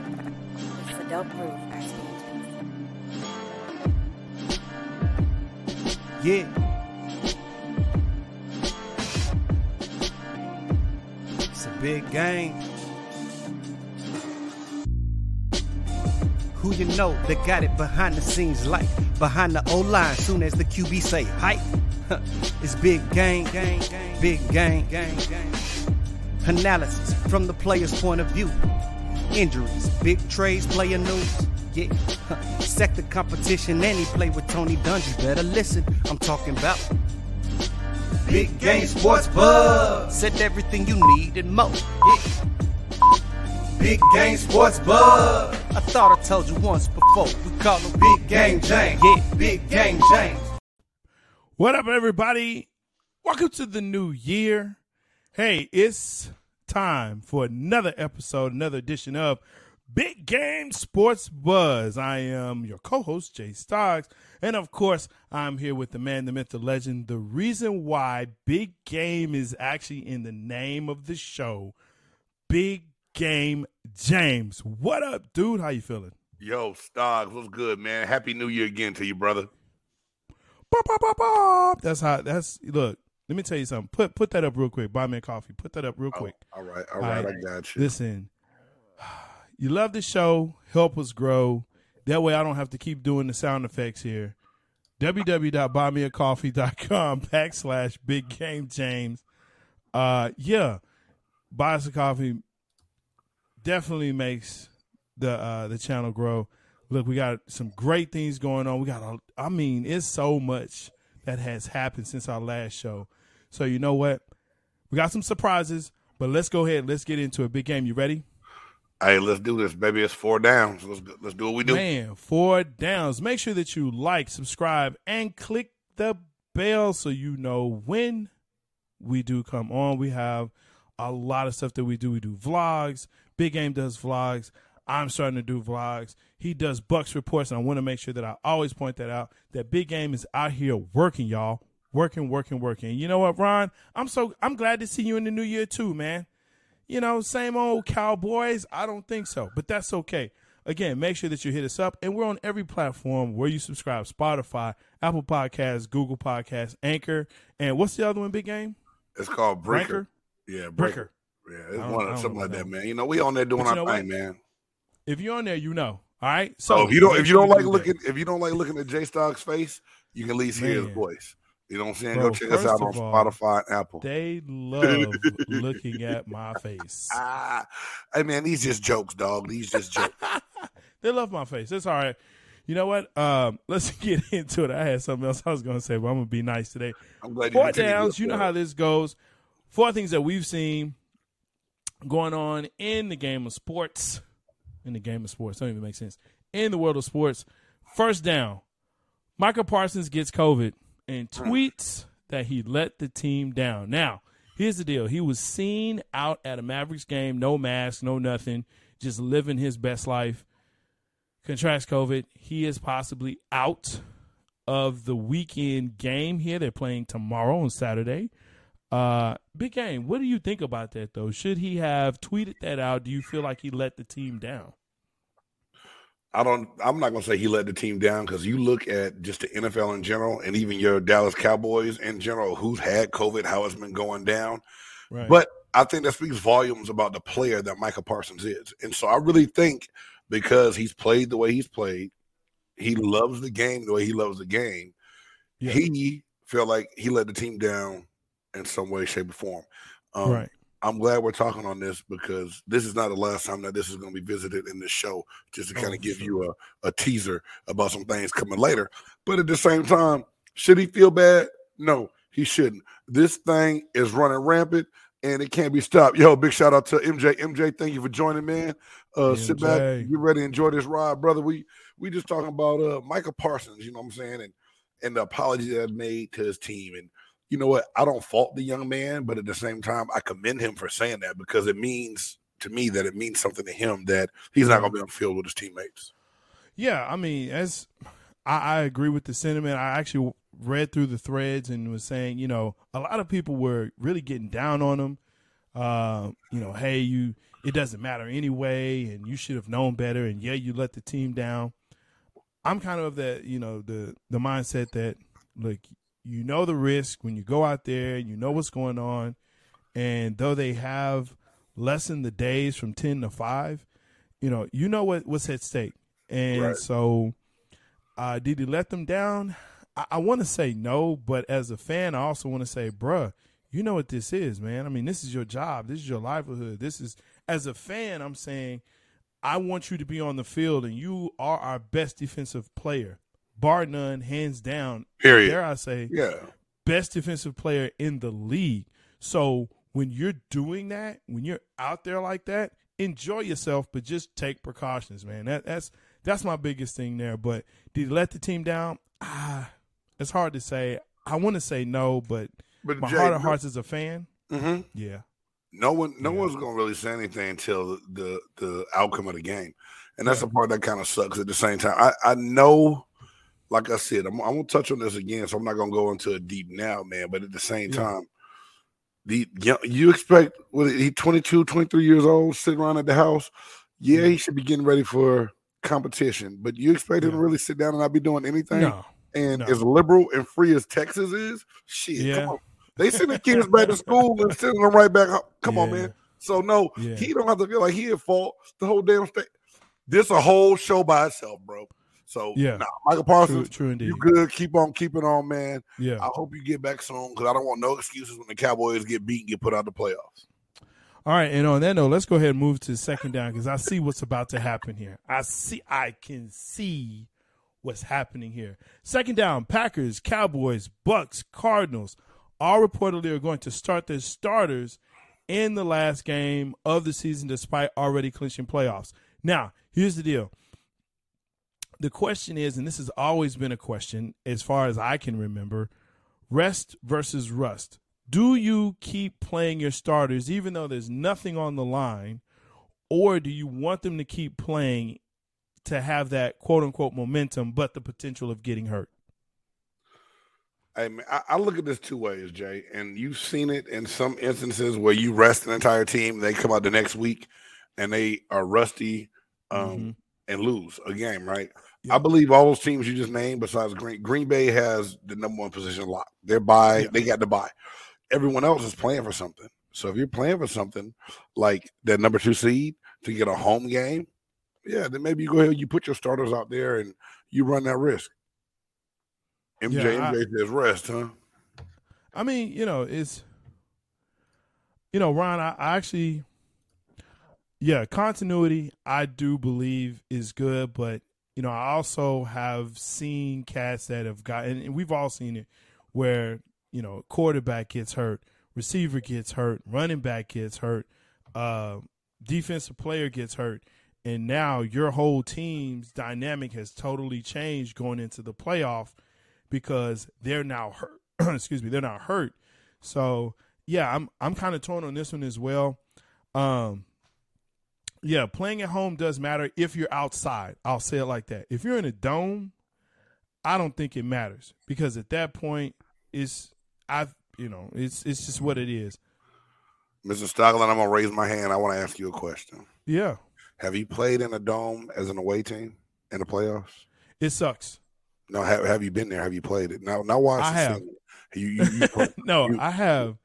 dope. It's a dope stand. Yeah. It's a big game. Who you know that got it behind the scenes like behind the O line soon as the QB say hype. it's big game, game, game, big game, game, game. Analysis from the player's point of view. Injuries, big trades, player news. Yeah, sector competition, and he play with Tony Dungy. Better listen, I'm talking about Big Game Sports Buzz. Said everything you need and more. Yeah. Big Game Sports Buzz. I thought I told you once before. We call him Big Game James. Yeah, Big Game James. What up, everybody? Welcome to the new year. Hey, it's time for another episode, another edition of Big Game Sports Buzz. I am your co host, Jay Stoggs. And of course, I'm here with the man, the myth, the legend. The reason why Big Game is actually in the name of the show, Big Game James. What up, dude? How you feeling? Yo, Stoggs, what's good, man? Happy New Year again to you, brother. Bop, bop, bop, bop. That's how. That's look. Let me tell you something. Put put that up real quick. Buy me a coffee. Put that up real quick. all right, all right, I got you. Listen, you love the show. Help us grow. That way, I don't have to keep doing the sound effects here. www.buymeacoffee.com backslash Big Game James. Uh, yeah, buy us a coffee. Definitely makes the uh the channel grow. Look, we got some great things going on. We got, a, I mean, it's so much that has happened since our last show. So you know what? We got some surprises, but let's go ahead. Let's get into a big game. You ready? Hey, let's do this, baby. It's four downs. Let's let's do what we do. Man, four downs. Make sure that you like, subscribe, and click the bell so you know when we do come on. We have a lot of stuff that we do. We do vlogs. Big Game does vlogs. I'm starting to do vlogs. He does Bucks reports, and I want to make sure that I always point that out. That Big Game is out here working, y'all, working, working, working. You know what, Ron? I'm so I'm glad to see you in the new year too, man. You know, same old Cowboys. I don't think so, but that's okay. Again, make sure that you hit us up, and we're on every platform where you subscribe: Spotify, Apple Podcasts, Google Podcasts, Anchor, and what's the other one? Big Game. It's called Breaker. Breaker? Yeah, Breaker. Breaker. Yeah, it's one don't something like that man. You know, we on there doing our thing, man. If you're on there, you know. All right. So So if you don't if you don't like that. looking if you don't like looking at J Stock's face, you can at least hear his voice. You know what I'm saying? Bro, Go check us out on all, Spotify and Apple. They love looking at my face. Ah, hey man, these just jokes, dog. These just jokes. they love my face. It's all right. You know what? Um, let's get into it. I had something else I was going to say, but I'm going to be nice today. I'm glad you Four downs. You know how this goes. Four things that we've seen going on in the game of sports. In the game of sports. Don't even make sense. In the world of sports. First down. Micah Parsons gets COVID and tweets that he let the team down. Now, here's the deal. He was seen out at a Mavericks game, no mask, no nothing, just living his best life. Contracts COVID. He is possibly out of the weekend game here. They're playing tomorrow on Saturday. Uh, big game. What do you think about that, though? Should he have tweeted that out? Do you feel like he let the team down? I don't. I'm not gonna say he let the team down because you look at just the NFL in general, and even your Dallas Cowboys in general, who's had COVID, how it's been going down. Right. But I think that speaks volumes about the player that Micah Parsons is, and so I really think because he's played the way he's played, he loves the game the way he loves the game. Yeah. He felt like he let the team down in some way, shape, or form. Um, right. I'm glad we're talking on this because this is not the last time that this is going to be visited in this show, just to Oh, kind of give you a, a teaser about some things coming later. But at the same time, should he feel bad? No, he shouldn't. This thing is running rampant and it can't be stopped. Yo, big shout out to MJ. MJ, thank you for joining, man. Uh, sit back, get ready, enjoy this ride, brother. We we just talking about uh Micah Parsons, you know what I'm saying, and and the apology that I made to his team. And you know what? I don't fault the young man, but at the same time, I commend him for saying that because it means to me that it means something to him that he's not going to be on the field with his teammates. Yeah, I mean, as I, I agree with the sentiment. I actually read through the threads and was saying, you know, a lot of people were really getting down on him. Uh, you know, hey, you it doesn't matter anyway, and you should have known better, and yeah, you let the team down. I'm kind of that, you know, the the mindset that look, you know the risk when you go out there, you know what's going on, and though they have lessened the days from ten to five, you know, you know what what's at stake, and Right. so uh, did he let them down? I, I want to say no, but as a fan, I also want to say, bruh, you know what this is, man. I mean, this is your job. This is your livelihood. This is, as a fan, I'm saying, I want you to be on the field, and you are our best defensive player, bar none, hands down. Period. Dare I say, Yeah. best defensive player in the league. So when you're doing that, when you're out there like that, enjoy yourself, but just take precautions, man. That, that's that's my biggest thing there. But did he let the team down? Ah, it's hard to say. I want to say no, but But my Jay, heart of hearts as a fan, Mhm. yeah, No one, no Yeah. one's gonna really say anything until the, the the outcome of the game, and that's the part that kind of sucks. At the same time, I I know, like I said, I'm, I'm gonna touch on this again, so I'm not gonna go into it deep now, man. But at the same Yeah. time, the you, you expect what he 22, 23 years old, sitting around at the house. Yeah, Yeah. he should be getting ready for competition, but you expect him to really sit down and not be doing anything? no, and No. as liberal and free as Texas is, shit, Yeah. come on. They send the kids back to school and sending them right back home. Come on, man. So no, Yeah. he don't have to feel like he at fault. The whole damn state. This a whole show by itself, bro. So Yeah. nah, Micah true, Parsons, true indeed, you good. Keep on keeping on, man. yeah. I hope you get back soon because I don't want no excuses when the Cowboys get beat and get put out the playoffs. All right, and on that note, let's go ahead and move to second down because I see what's about to happen here. I see, I can see what's happening here. Second down, Packers, Cowboys, Bucks, Cardinals, all reportedly are going to start their starters in the last game of the season, despite already clinching playoffs. Now, here's the deal. The question is, and this has always been a question as far as I can remember rest versus rust. Do you keep playing your starters even though there's nothing on the line, or do you want them to keep playing to have that quote unquote momentum, but the potential of getting hurt? Hey man, I, I look at this two ways, Jay, and you've seen it in some instances where you rest an entire team, they come out the next week and they are rusty um, Mhm. and lose a game, right? Yeah. I believe all those teams you just named, besides Green Green Bay, has the number one position locked. They're by, Yeah. they got to bye. Everyone else is playing for something. So if you're playing for something like that number two seed to get a home game, yeah, then maybe you go ahead, you put your starters out there, and you run that risk. MJ, Yeah, I- MJ says rest, huh? I mean, you know, it's you know, Ron, I, I actually yeah, continuity I do believe is good, but you know, I also have seen cats that have gotten and we've all seen it where, you know, quarterback gets hurt, receiver gets hurt, running back gets hurt, uh defensive player gets hurt, and now your whole team's dynamic has totally changed going into the playoff because they're now hurt. Excuse me, they're not hurt. So yeah, I'm I'm kind of torn on this one as well. Um, yeah, playing at home does matter if you're outside. I'll say it like that. If you're in a dome, I don't think it matters because at that point, it's I you know it's it's just what it is. Mr. Stockland, I'm gonna raise my hand. I want to ask you a question. Yeah, Have you played in a dome as an away team in the playoffs? it sucks. No, have, have you been there? Have you played it? Now, now watch. I have. You, you, you play- no, you- I have.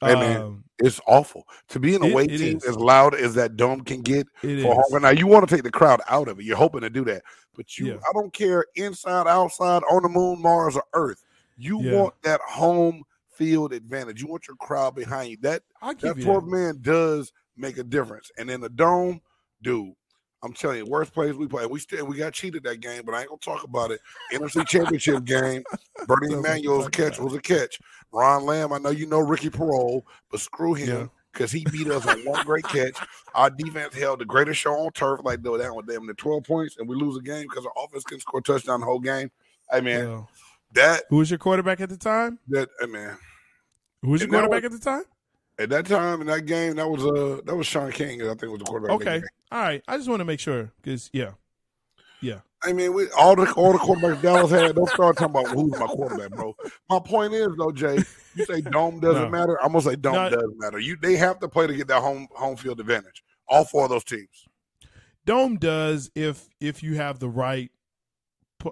Hey, man. um, it's awful to be an It- away it team is. as loud as that dome can get it for home. Now you want to take the crowd out of it. You're hoping to do that, but you, Yeah. I don't care inside, outside, on the moon, Mars, or Earth. You Yeah. want that home field advantage. You want your crowd behind you. That that you 12 man does make a difference. And in the dome, dude, I'm telling you, worst plays we play. We still we got cheated that game, but I ain't gonna talk about it. NFC Championship game, Bernie Emanuel's catch was a catch. Ron Lamb, I know you know Ricky Proehl, but screw him because he beat us on one great catch. Our defense held the greatest show on turf, like though that one them the 12 points, and we lose a game because our offense can score a touchdown the whole game. Hey man, Yeah. that Who was your quarterback at the time? that hey man. Who was your quarterback at the time? At that time in that game, that was uh that was Shaun King, I think was the quarterback. Okay. All right. I just want to make sure because yeah, yeah, I mean, we, all the all the quarterbacks Dallas had. Don't start talking about who's my quarterback, bro. My point is though, Jay, you say dome doesn't No. matter. I'm gonna say dome No. does matter. You they have to play to get that home home field advantage. All four of those teams. Dome does if if you have the right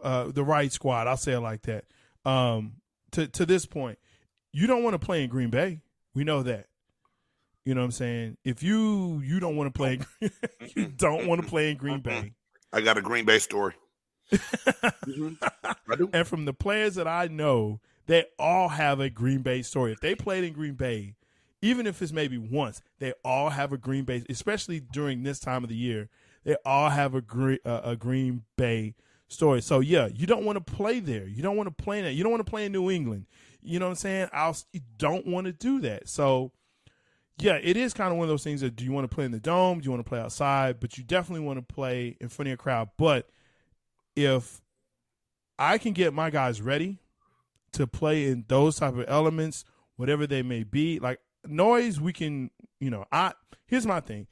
uh, the right squad. I'll say it like that. Um, to to this point, you don't want to play in Green Bay. We know that. You know what I'm saying? If you you don't want to play, you don't want to play in Green Bay. I got a Green Bay story. mm-hmm. I do. And from the players that I know, they all have a Green Bay story. If they played in Green Bay, even if it's maybe once, they all have a Green Bay, especially during this time of the year. They all have a green uh, a Green Bay story. So yeah, you don't want to play there. You don't want to play that. You don't want to play in New England. You know what I'm saying? I'll, you don't want to do that. So yeah, it is kind of one of those things that do you want to play in the dome? Do you want to play outside? But you definitely want to play in front of your crowd. But if I can get my guys ready to play in those type of elements, whatever they may be, like noise, we can, you know, I here's my thing.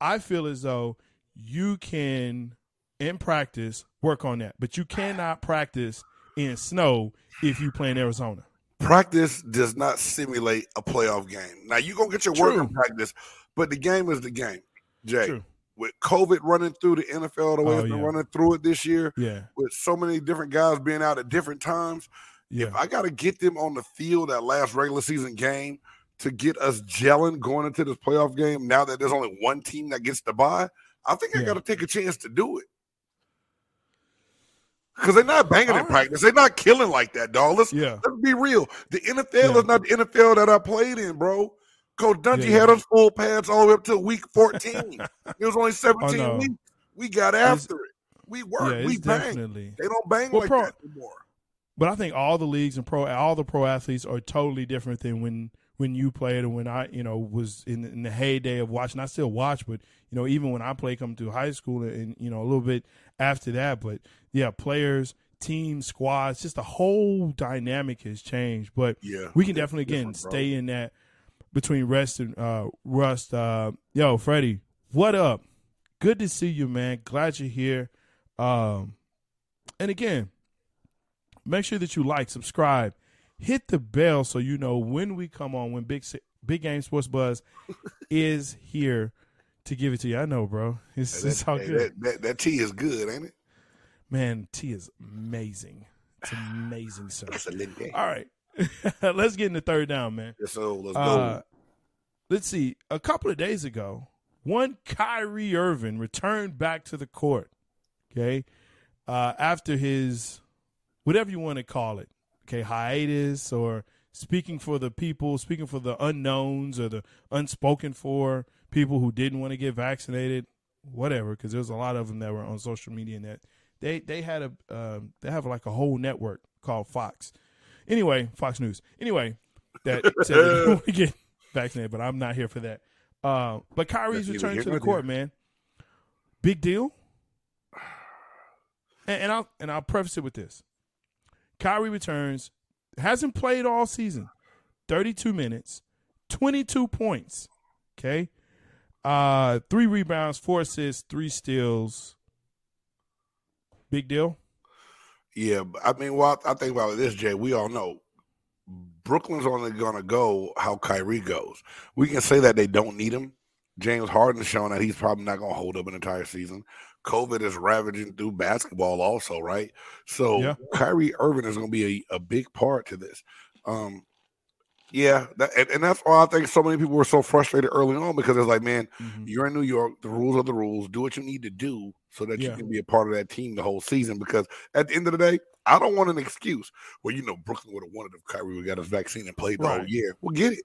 I feel as though you can in practice work on that, but you cannot practice in snow if you play in Arizona. Practice does not simulate a playoff game. Now you gonna get your True. work in practice, but the game is the game, Jay. True with COVID running through the NFL the way oh, it's been yeah. running through it this year, yeah, with so many different guys being out at different times, yeah. if I got to get them on the field that last regular season game to get us gelling going into this playoff game, now that there's only one team that gets to bye, I think yeah. I got to take a chance to do it. Because they're not banging All in right. practice. They're not killing like that, dog. Let's, yeah. let's be real. The NFL yeah. is not the NFL that I played in, bro. Coach Dungy yeah. had us full pads all the way up to week 14. it was only 17 oh, no. weeks. We got after it's, it. We worked. Yeah, we banged. Definitely. They don't bang well, like pro, that anymore. But I think all the leagues and pro, all the pro athletes are totally different than when when you played and when I, you know, was in, in the heyday of watching. I still watch, but you know, even when I played, come to high school and, and you know a little bit after that. But yeah, players, teams, squads, just the whole dynamic has changed. But yeah, we can definitely again stay in that between Rust and uh, Rust. Uh, yo, Freddie, what up? Good to see you, man. Glad you're here. Um, and again, make sure that you like, subscribe, hit the bell so you know when we come on. When Big Big Game Sports Buzz is here to give it to you. I know, bro. It's, hey, it's all hey, good. That, that, that tea is good, ain't it? Man, tea is amazing. It's amazing, sir. All right. let's get in the third down, man. Yes, so let's uh, go. Let's see. A couple of days ago, one Kyrie Irving returned back to the court. Okay, uh, after his whatever you want to call it, okay, hiatus or speaking for the people, speaking for the unknowns or the unspoken for people who didn't want to get vaccinated, whatever. Because there's a lot of them that were on social media and that they they had a um, they have like a whole network called Fox Anyway, Fox News. Anyway, that said we get vaccinated, but I'm not here for that. Uh, but Kyrie's return to the court, man. Big deal. And, and I'll and I'll preface it with this: Kyrie returns, hasn't played all season, 32 minutes, 22 points. Okay, uh, three rebounds, four assists, three steals. Big deal. Yeah, I mean, well, I think about it this, Jay. We all know Brooklyn's only to go how Kyrie goes. We can say that they don't need him. James Harden's shown that he's probably not to hold up an entire season. COVID is ravaging through basketball, also, right? So yeah. Kyrie Irving is going to be a, a big part to this. Um, yeah, that, and, and, that's why I think so many people were so frustrated early on because it's like, man, mm-hmm. you're in New York. The rules are the rules. Do what you need to do so that yeah. you can be a part of that team the whole season. Because at the end of the day, I don't want an excuse. Well, you know, Brooklyn would have wanted if Kyrie would got his vaccine and played the right. whole year. Well, get it.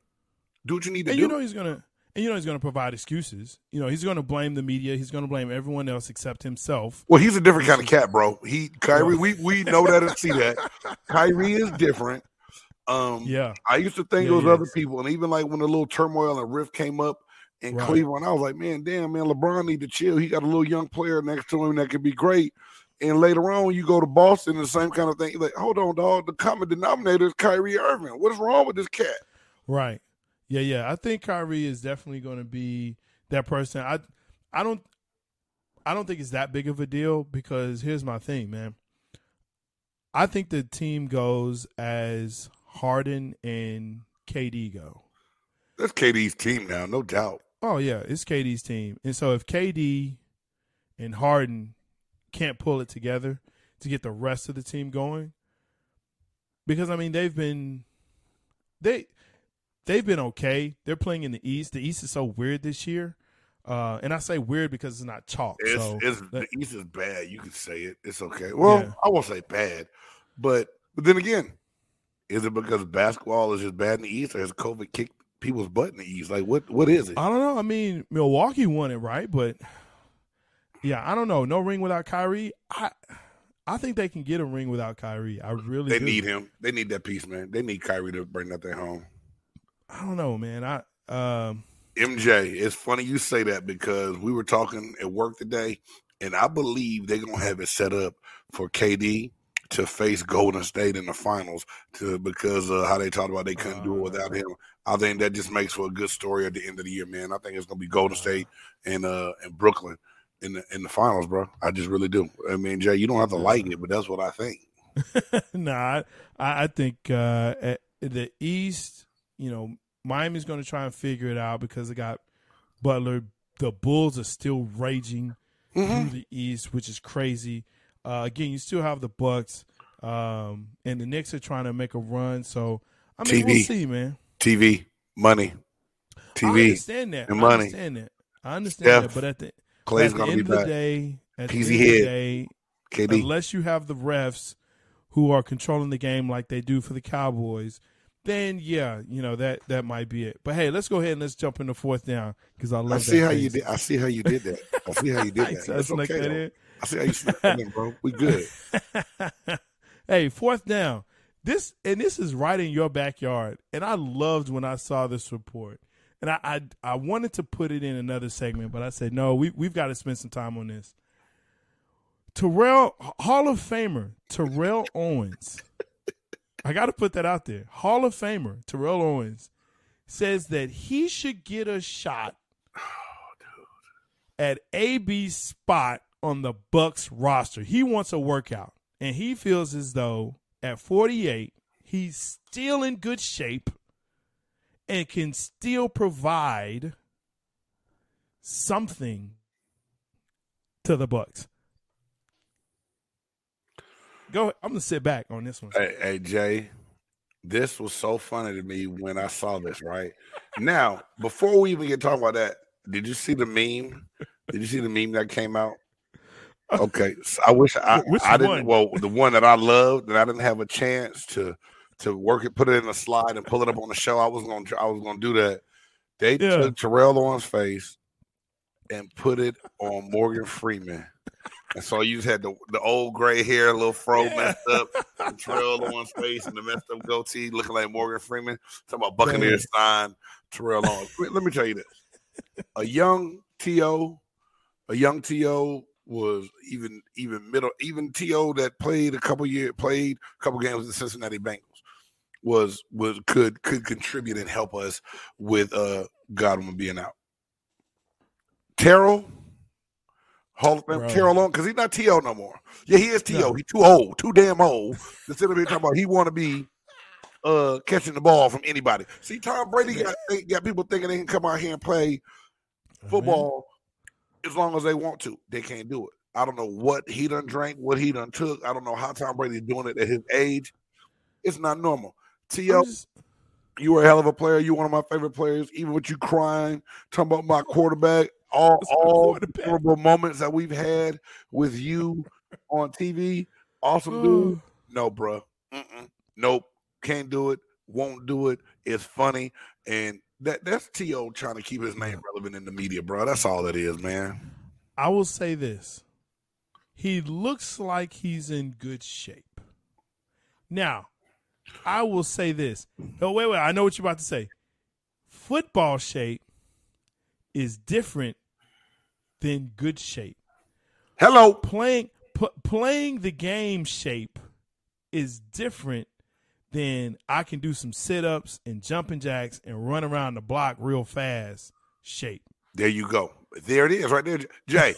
Do what you need to and do. You know he's gonna. And you know he's going to provide excuses. You know he's going to blame the media. He's going to blame everyone else except himself. Well, he's a different kind of cat, bro. He Kyrie, we we know that and see that. Kyrie is different. Um, yeah, I used to think yeah, it was other people, and even like when the little turmoil and rift came up in right. Cleveland, I was like, man, damn, man, LeBron need to chill. He got a little young player next to him that could be great. And later on, you go to Boston, the same kind of thing. You're like, hold on, dog. The common denominator is Kyrie Irving. What is wrong with this cat? Right. Yeah, yeah. I think Kyrie is definitely going to be that person. I, I don't, I don't think it's that big of a deal because here's my thing, man. I think the team goes as Harden and KD go. That's KD's team now, no doubt. Oh yeah, it's KD's team, and so if KD and Harden can't pull it together to get the rest of the team going, because I mean they've been they they've been okay. They're playing in the East. The East is so weird this year, uh, and I say weird because it's not chalk. It's, so it's the East is bad. You can say it. It's okay. Well, Yeah. I won't say bad, but but then again, is it because basketball is just bad in the East, or has COVID kicked people's butt in the East? Like what? What is it? I don't know. I mean, Milwaukee won it, right? But yeah, I don't know. No ring without Kyrie. I I think they can get a ring without Kyrie. I really They do. need him. They need that piece, man. They need Kyrie to bring that thing home. I don't know, man. I um MJ, it's funny you say that because we were talking at work today, and I believe they're gonna have it set up for KD to face Golden State in the finals to because of how they talked about they couldn't do it without him. I think that just makes for a good story at the end of the year, man. I think it's gonna be Golden State and uh and Brooklyn in the in the finals, bro. I just really do. I mean, Jay, you don't have to like it, but that's what I think. nah, I, I think uh, the East, you know, Miami's going to try and figure it out because they got Butler. The Bulls are still raging Mm-hmm. through the East, which is crazy. Uh, again, you still have the Bucks, um, and the Knicks are trying to make a run. So I mean, we'll see, man. TV, money, I TV. understand that. and I money. understand that. I understand Steph, that. But at the, Klay's at the end be of the day, at the Peasy end of the day, KD. unless you have the refs who are controlling the game like they do for the Cowboys, then yeah, you know that that might be it. But hey, let's go ahead and let's jump into fourth down because I love. I see that how you did. I see how you did that. I see how you did that. Snuck okay, that. I see how you snuck that in, bro. We good. hey, fourth down. This and this is right in your backyard, and I loved when I saw this report. And I, I I wanted to put it in another segment, but I said no. We we've got to spend some time on this. Terrell Hall of Famer Terrell Owens. I got to put that out there. Hall of Famer Terrell Owens says that he should get a shot at AB's spot on the Bucks roster. He wants a workout, and he feels as though at 48 he's still in good shape and can still provide something to the Bucks. Go. ahead. I'm gonna sit back on this one. Hey, hey, Jay, this was so funny to me when I saw this. Right now, before we even get talking about that, did you see the meme? Did you see the meme that came out? Okay, so I wish I Which I didn't. one? Well, the one that I loved that I didn't have a chance to to work it, put it in a slide, and pull it up on the show. I was gonna I was gonna do that. They Yeah. took Terrell Owens' face and put it on Morgan Freeman. And so you just had the, the old gray hair, a little fro messed up, and Terrell Owens' face and the messed up goatee looking like Morgan Freeman. Talking about Buccaneers sign Terrell Owens. Wait, Let me tell you this. A young T.O., a young T.O. was even even middle, even T.O. that played a couple year played a couple games with the Cincinnati Bengals was was could could contribute and help us with uh Godwin being out. Terrell, Hall of Fame, Bro. On because he's not T.O. no more. Yeah, he is T.O. No. He's too old, too damn old. Instead of being talking about he want to be uh catching the ball from anybody. See, Tom Brady got got people thinking they can come out here and play football as long as they want to. They can't do it. I don't know what he done drank, what he done took. I don't know how Tom Brady's doing it at his age. It's not normal. T.O., just- you were a hell of a player. You one of my favorite players. Even with you crying, talking about my quarterback, all all the horrible moments that we've had with you on TV. Awesome dude. No, bro. Mm-mm. Nope. Can't do it. Won't do it. It's funny, and that that's To trying to keep his name relevant in the media, bro. That's all that is, man. I will say this. He looks like he's in good shape. Now, I will say this. Oh, wait, wait. I know what you're about to say. Football shape is different than good shape. Hello. Playing p- playing the game shape is different than I can do some sit-ups and jumping jacks and run around the block real fast shape. There you go. There it is, right there, Jay.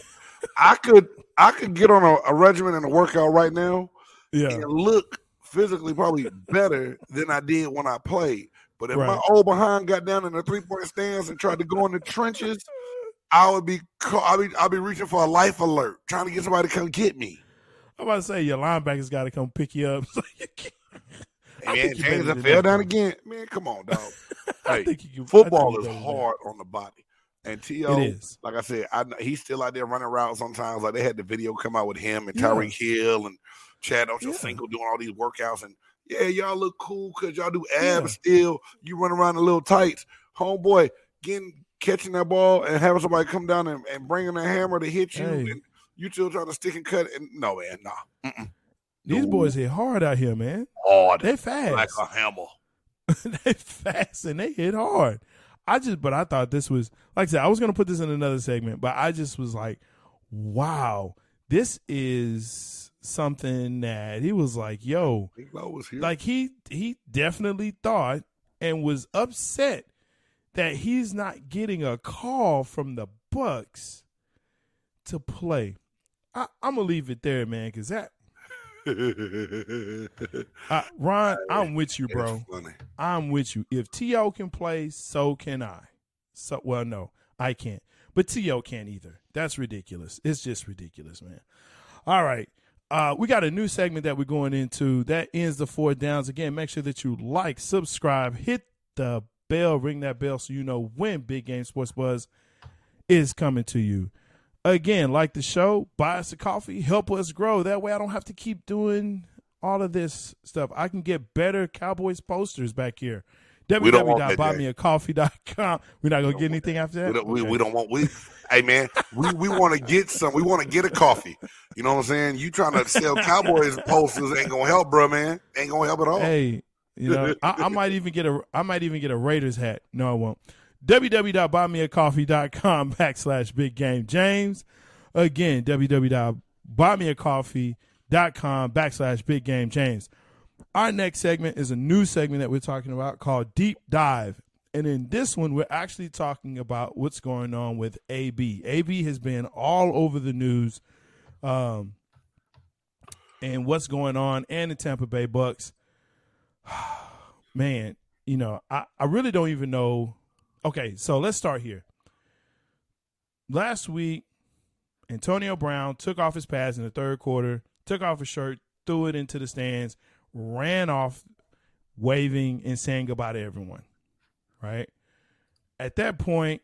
I could I could get on a, a regimen and a workout right now Yeah. and look physically probably better than I did when I played. But if Right. my old behind got down in the three point stands and tried to go in the trenches, I would be call, I'll be I'll be reaching for a life alert, trying to get somebody to come get me. I'm about to say your linebackers got to come pick you up. So you can- I Man, James I fell down again. Man, come on, dog. I Hey, think you can- I think Football you is better than hard on the body. And T.O., It is. like I said, I he's still out there running around sometimes. Like they had the video come out with him and Yeah. Tyreek Hill and Chad Yeah. Ochocinco doing all these workouts. And yeah, y'all look cool because y'all do Yeah. abs still. You run around in little tights. Homeboy, getting catching that ball and having somebody come down and, and bringing a hammer to hit you. Hey. And you still trying to stick and cut. And no, man, nah. Mm-mm. These No. boys hit hard out here, man. Hard. They fast. Like a hammer. they fast and they hit hard. I just, but I thought this was like I said, I was gonna put this in another segment, but I just was like, wow, this is something that he was like, yo, was like he he definitely thought and was upset that he's not getting a call from the Bucks to play. I, I'm gonna leave it there, man, because that uh, Ron, I'm with you, bro. I'm with you. If T.O. can play, so can I. So well, no, I can't. But T.O. can't either. That's ridiculous. It's just ridiculous, man. All right. Uh, we got a new segment that we're going into. That ends the four downs. Again, make sure that you like, subscribe, hit the bell, ring that bell so you know when Big Game Sports Buzz is coming to you. Again, like the show, buy us a coffee, help us grow. That way I don't have to keep doing all of this stuff. I can get better Cowboys posters back here. We don't want that, www.buymeacoffee.com. We're not going to get anything after that? We don't, we, Okay. we don't want we. hey man, we, we want to get some. We want to get a coffee. You know what I'm saying? You trying to sell Cowboys posters ain't gonna help, bro, man. Ain't gonna help at all. Hey, you know, I, I might even get a I might even get a Raiders hat. No, I won't. www.buymeacoffee.com backslash big game James. Again, www.buymeacoffee.com backslash big game James. Our next segment is a new segment that we're talking about called Deep Dive. And in this one, we're actually talking about what's going on with AB. AB has been all over the news um, and what's going on and the Tampa Bay Bucks. Man, you know, I, I really don't even know. Okay, so let's start here. Last week, Antonio Brown took off his pads in the third quarter, took off his shirt, threw it into the stands, ran off waving and saying goodbye to everyone. Right? At that point,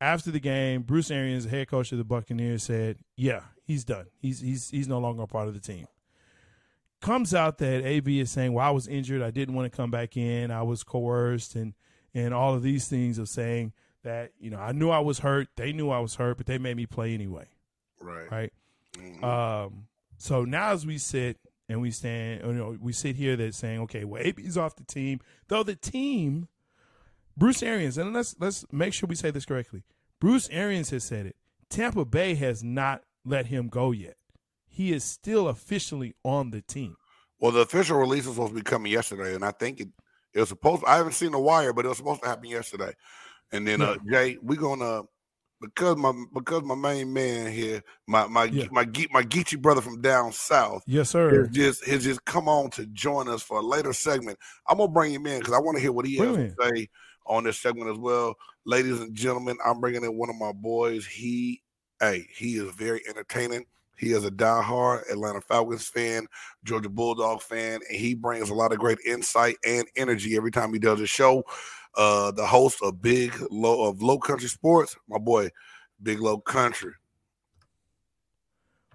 after the game, Bruce Arians, head coach of the Buccaneers, said, "Yeah, he's done. He's he's he's no longer a part of the team." Comes out that AB is saying, "Well, I was injured. I didn't want to come back in. I was coerced, and and all of these things of saying that you know I knew I was hurt. They knew I was hurt, but they made me play anyway." Right. Right. Mhm. Um, so now as we sit and we stand, you know, we sit here that's saying, okay, well, AB's off the team, though the team, Bruce Arians, and let's let's make sure we say this correctly. Bruce Arians has said it. Tampa Bay has not let him go yet. He is still officially on the team. well, the official release was supposed to be coming yesterday, and I think it it was supposed. I haven't seen the wire, but it was supposed to happen yesterday. And then, uh, Jay, we're gonna because my because my main man here, my my Yeah. my my Geechee brother from down south, Yes, has sir. just has just come on to join us for a later segment. I'm gonna bring him in because I want to hear what he has to say on this segment as well. Ladies and gentlemen, I'm bringing in one of my boys. He, hey, he is very entertaining. He is a diehard Atlanta Falcons fan, Georgia Bulldog fan, and he brings a lot of great insight and energy every time he does a show. Uh, the host of Big Low of Low Country Sports, my boy, Big Low Country.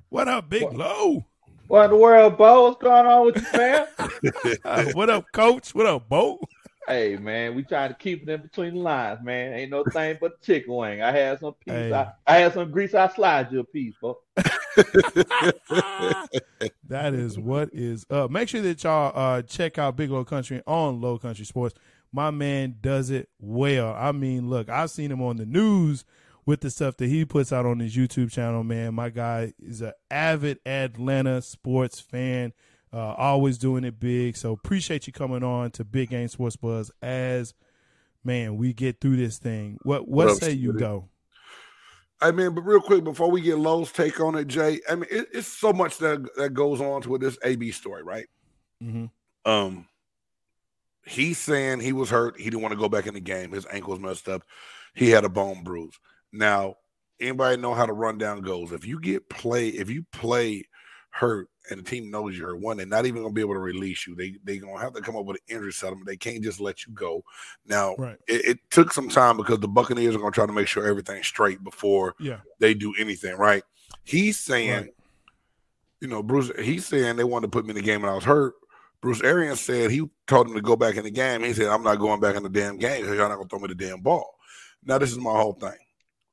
What up, Big Low? What in the world, Bo? What's going on with you, man? Uh, what up, Coach? What up, Bo? Hey, man, we trying to keep it in between the lines, man. Ain't no thing but chicken wing. I had some piece. Hey. I, I had some grease. I slide you a piece, bro. that is what is up. Make sure that y'all uh, check out Big Low Country on Low Country Sports. My man does it well. I mean, look, I've seen him on the news with the stuff that he puts out on his YouTube channel. Man, my guy is an avid Atlanta sports fan. Uh, always doing it big. So appreciate you coming on to Big Game Sports Buzz as man we get through this thing. What what, What say you go? I mean, but real quick before we get Lowe's take on it, Jay. I mean, it, it's so much that that goes on to with this AB story, right? hmm Um, He's saying he was hurt. He didn't want to go back in the game. His ankle was messed up. He had a bone bruise. Now, anybody know how the rundown goes? If you get play, if you play hurt and the team knows you're hurt, one, they're not even gonna be able to release you. They they gonna have to come up with an injury settlement. They can't just let you go. Now, Right. it, it took some time because the Buccaneers are gonna try to make sure everything's straight before Yeah. they do anything. Right? He's saying, Right. you know, Bruce. He's saying they wanted to put me in the game and I was hurt. Bruce Arians said he told him to go back in the game. He said, I'm not going back in the damn game because y'all not gonna throw me the damn ball. Now, this is my whole thing.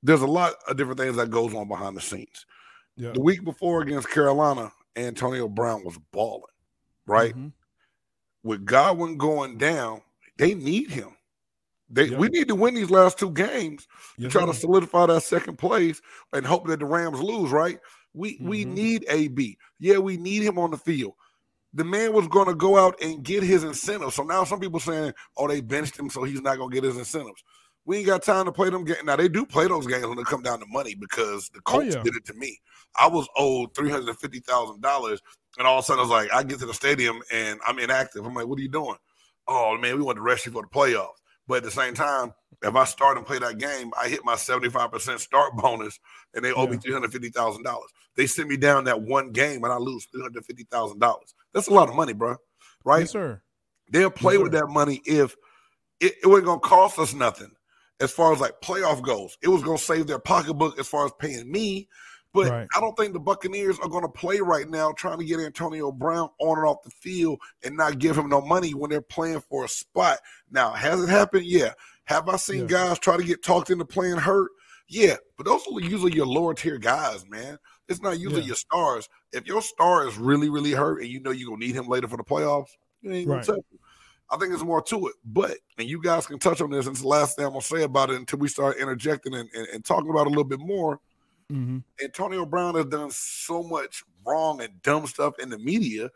There's a lot of different things that goes on behind the scenes. Yeah. The week before against Carolina, Antonio Brown was balling, right? Mhm. With Godwin going down, they need him. They Yep. we need to win these last two games to Yes, try to solidify that second place and hope that the Rams lose, right? We we Mhm. need AB. Yeah, we need him on the field. The man was going to go out and get his incentives. So now some people saying, "Oh, they benched him, so he's not going to get his incentives." We ain't got time to play them games. Now they do play those games when it come down to money because the Oh, Colts yeah. did it to me. I was owed three hundred and fifty thousand dollars, and all of a sudden I was like, I get to the stadium and I'm inactive. I'm like, what are you doing? Oh man, we want to rest you for the playoffs. But at the same time, if I start and play that game, I hit my 75% start bonus and they owe me $350,000. They send me down that one game and I lose $350,000. That's a lot of money, bro. Right? Yes, sir. They'll play Yes, with sir. that money if it, it wasn't going to cost us nothing as far as like playoff goes. It was going to save their pocketbook as far as paying me. But Right. I don't think the Buccaneers are going to play right now trying to get Antonio Brown on and off the field and not give him no money when they're playing for a spot. Now, has it happened? Yeah. Have I seen Yeah. guys try to get talked into playing hurt? Yeah. But those are usually your lower tier guys, man. It's not usually Yeah. your stars. If your star is really, really hurt and you know you're going to need him later for the playoffs, you ain't going Right. to touch him. I think there's more to it. But, and you guys can touch on this, and it's the last thing I'm going to say about it until we start interjecting and, and, and talking about it a little bit more. hmm Antonio Brown has done so much wrong and dumb stuff in the media.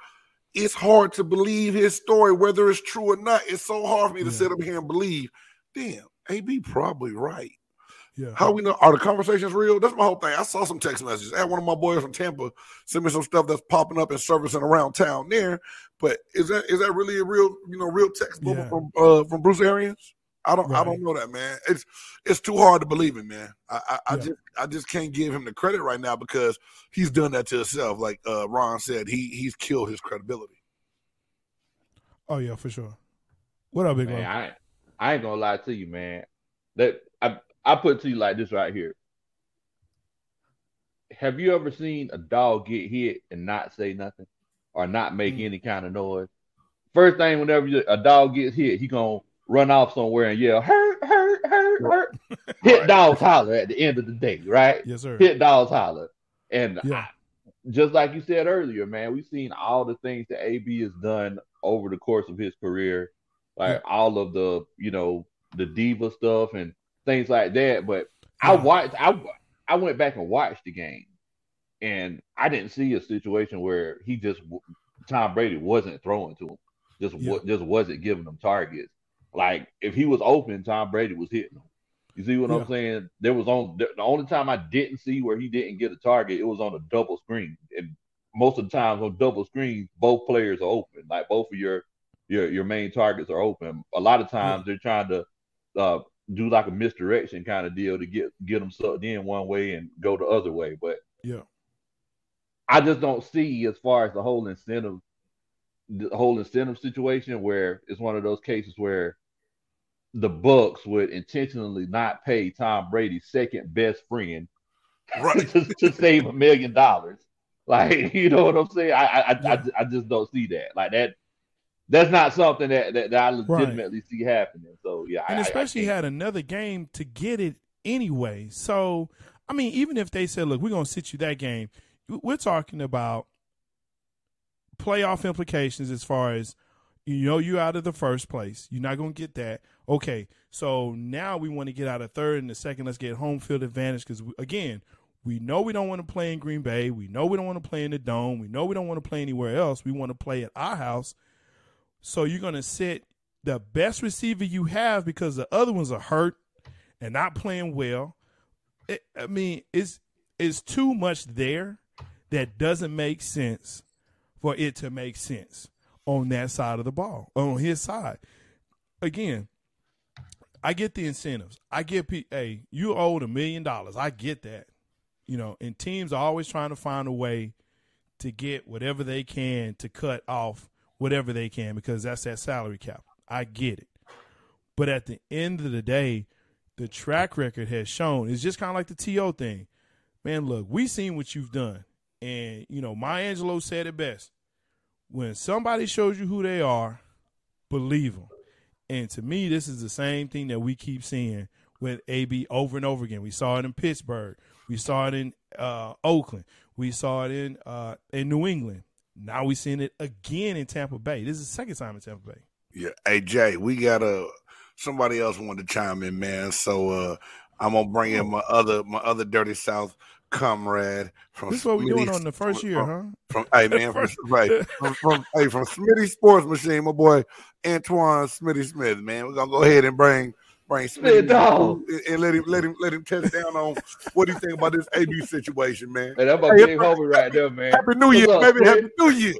It's hard to believe his story, whether it's true or not. It's so hard for me to Yeah. sit up here and believe. Damn, AB probably right. Yeah. How we know are the conversations real? That's my whole thing. I saw some text messages. I had one of my boys from Tampa send me some stuff that's popping up and servicing around town there. But is that is that really a real you know real text Yeah. from uh, from Bruce Arians? I don't I don't know that man. It's it's too hard to believe in, man. I I, I just I just can't give him the credit right now because he's done that to himself. Like uh, Ron said, he he's killed his credibility. Oh yeah, for sure. What up, big Man, man? I, I ain't gonna lie to you, man. That I I put it to you like this right here. Have you ever seen a dog get hit and not say nothing or not make Mm. any kind of noise? First thing, whenever you, a dog gets hit, he gonna run off somewhere and yell, "Hurt, hurt, hurt, hurt." Hit Right. dogs holler at the end of the day, right? Yes, sir. Hit dogs holler, and Yeah. I- just like you said earlier, man, we've seen all the things that AB has done over the course of his career, like all of the, you know, the diva stuff and things like that. But I watched, I, I went back and watched the game, and I didn't see a situation where he just Tom Brady wasn't throwing to him, just wa- just wasn't giving them targets. Like if he was open, Tom Brady was hitting him. You see what Yeah. I'm saying? There was on the only time I didn't see where he didn't get a target, it was on a double screen. And most of the times on double screens, both players are open. Like both of your your your main targets are open. A lot of times they're trying to uh, do like a misdirection kind of deal to get get them sucked in one way and go the other way. But Yeah. I just don't see as far as the whole incentive, the whole incentive situation where it's one of those cases where the Bucks would intentionally not pay Tom Brady's second best friend Right. to, to save a million dollars. Like, you know what I'm saying? I I, I, I, I just don't see that. Like that. That's not something that, that, that I legitimately see happening. So yeah, and I- I- I especially had another game to get it anyway. So, I mean, even if they said, "Look, we're gonna sit you that game," we're talking about playoff implications as far as you know you out of the first place. You're not gonna get that. Okay, so now we want to get out of third and the second. Let's get home field advantage because again, we know we don't want to play in Green Bay. We know we don't want to play in the dome. We know we don't want to play anywhere else. We want to play at our house. So you're gonna sit the best receiver you have because the other ones are hurt and not playing well. It, I mean, it's it's too much there that doesn't make sense for it to make sense on that side of the ball, on his side. again, I get the incentives. I get, hey, you owed a million dollars. I get that. You know, and teams are always trying to find a way to get whatever they can to cut off whatever they can because that's that salary cap. I get it. But at the end of the day, the track record has shown it's just kind of like the TO thing. Man, look, we seen what you've done. And, you know, Maya Angelou said it best. When somebody shows you who they are, believe them. And to me, this is the same thing that we keep seeing with AB over and over again. We saw it in Pittsburgh. We saw it in uh, Oakland. We saw it in uh, in New England. Now we're seeing it again in Tampa Bay. This is the second time in Tampa Bay. Yeah. Hey Jay, we got a somebody else wanted to chime in, man. So uh I'm gonna bring in my other my other dirty South comrade from This is what we're doing on the first year, huh? From hey man, from, right from, from hey from Smitty Sports Machine, my boy Antoine Smitty Smith, man. We're gonna go ahead and bring bring Smith, Smitty dog. and, and let him let him let him touch down on what do you think about this AB situation, man. Man, that's my Hey, big homie right there, man. Happy New What's Year, up, baby. Smith? Happy New Year.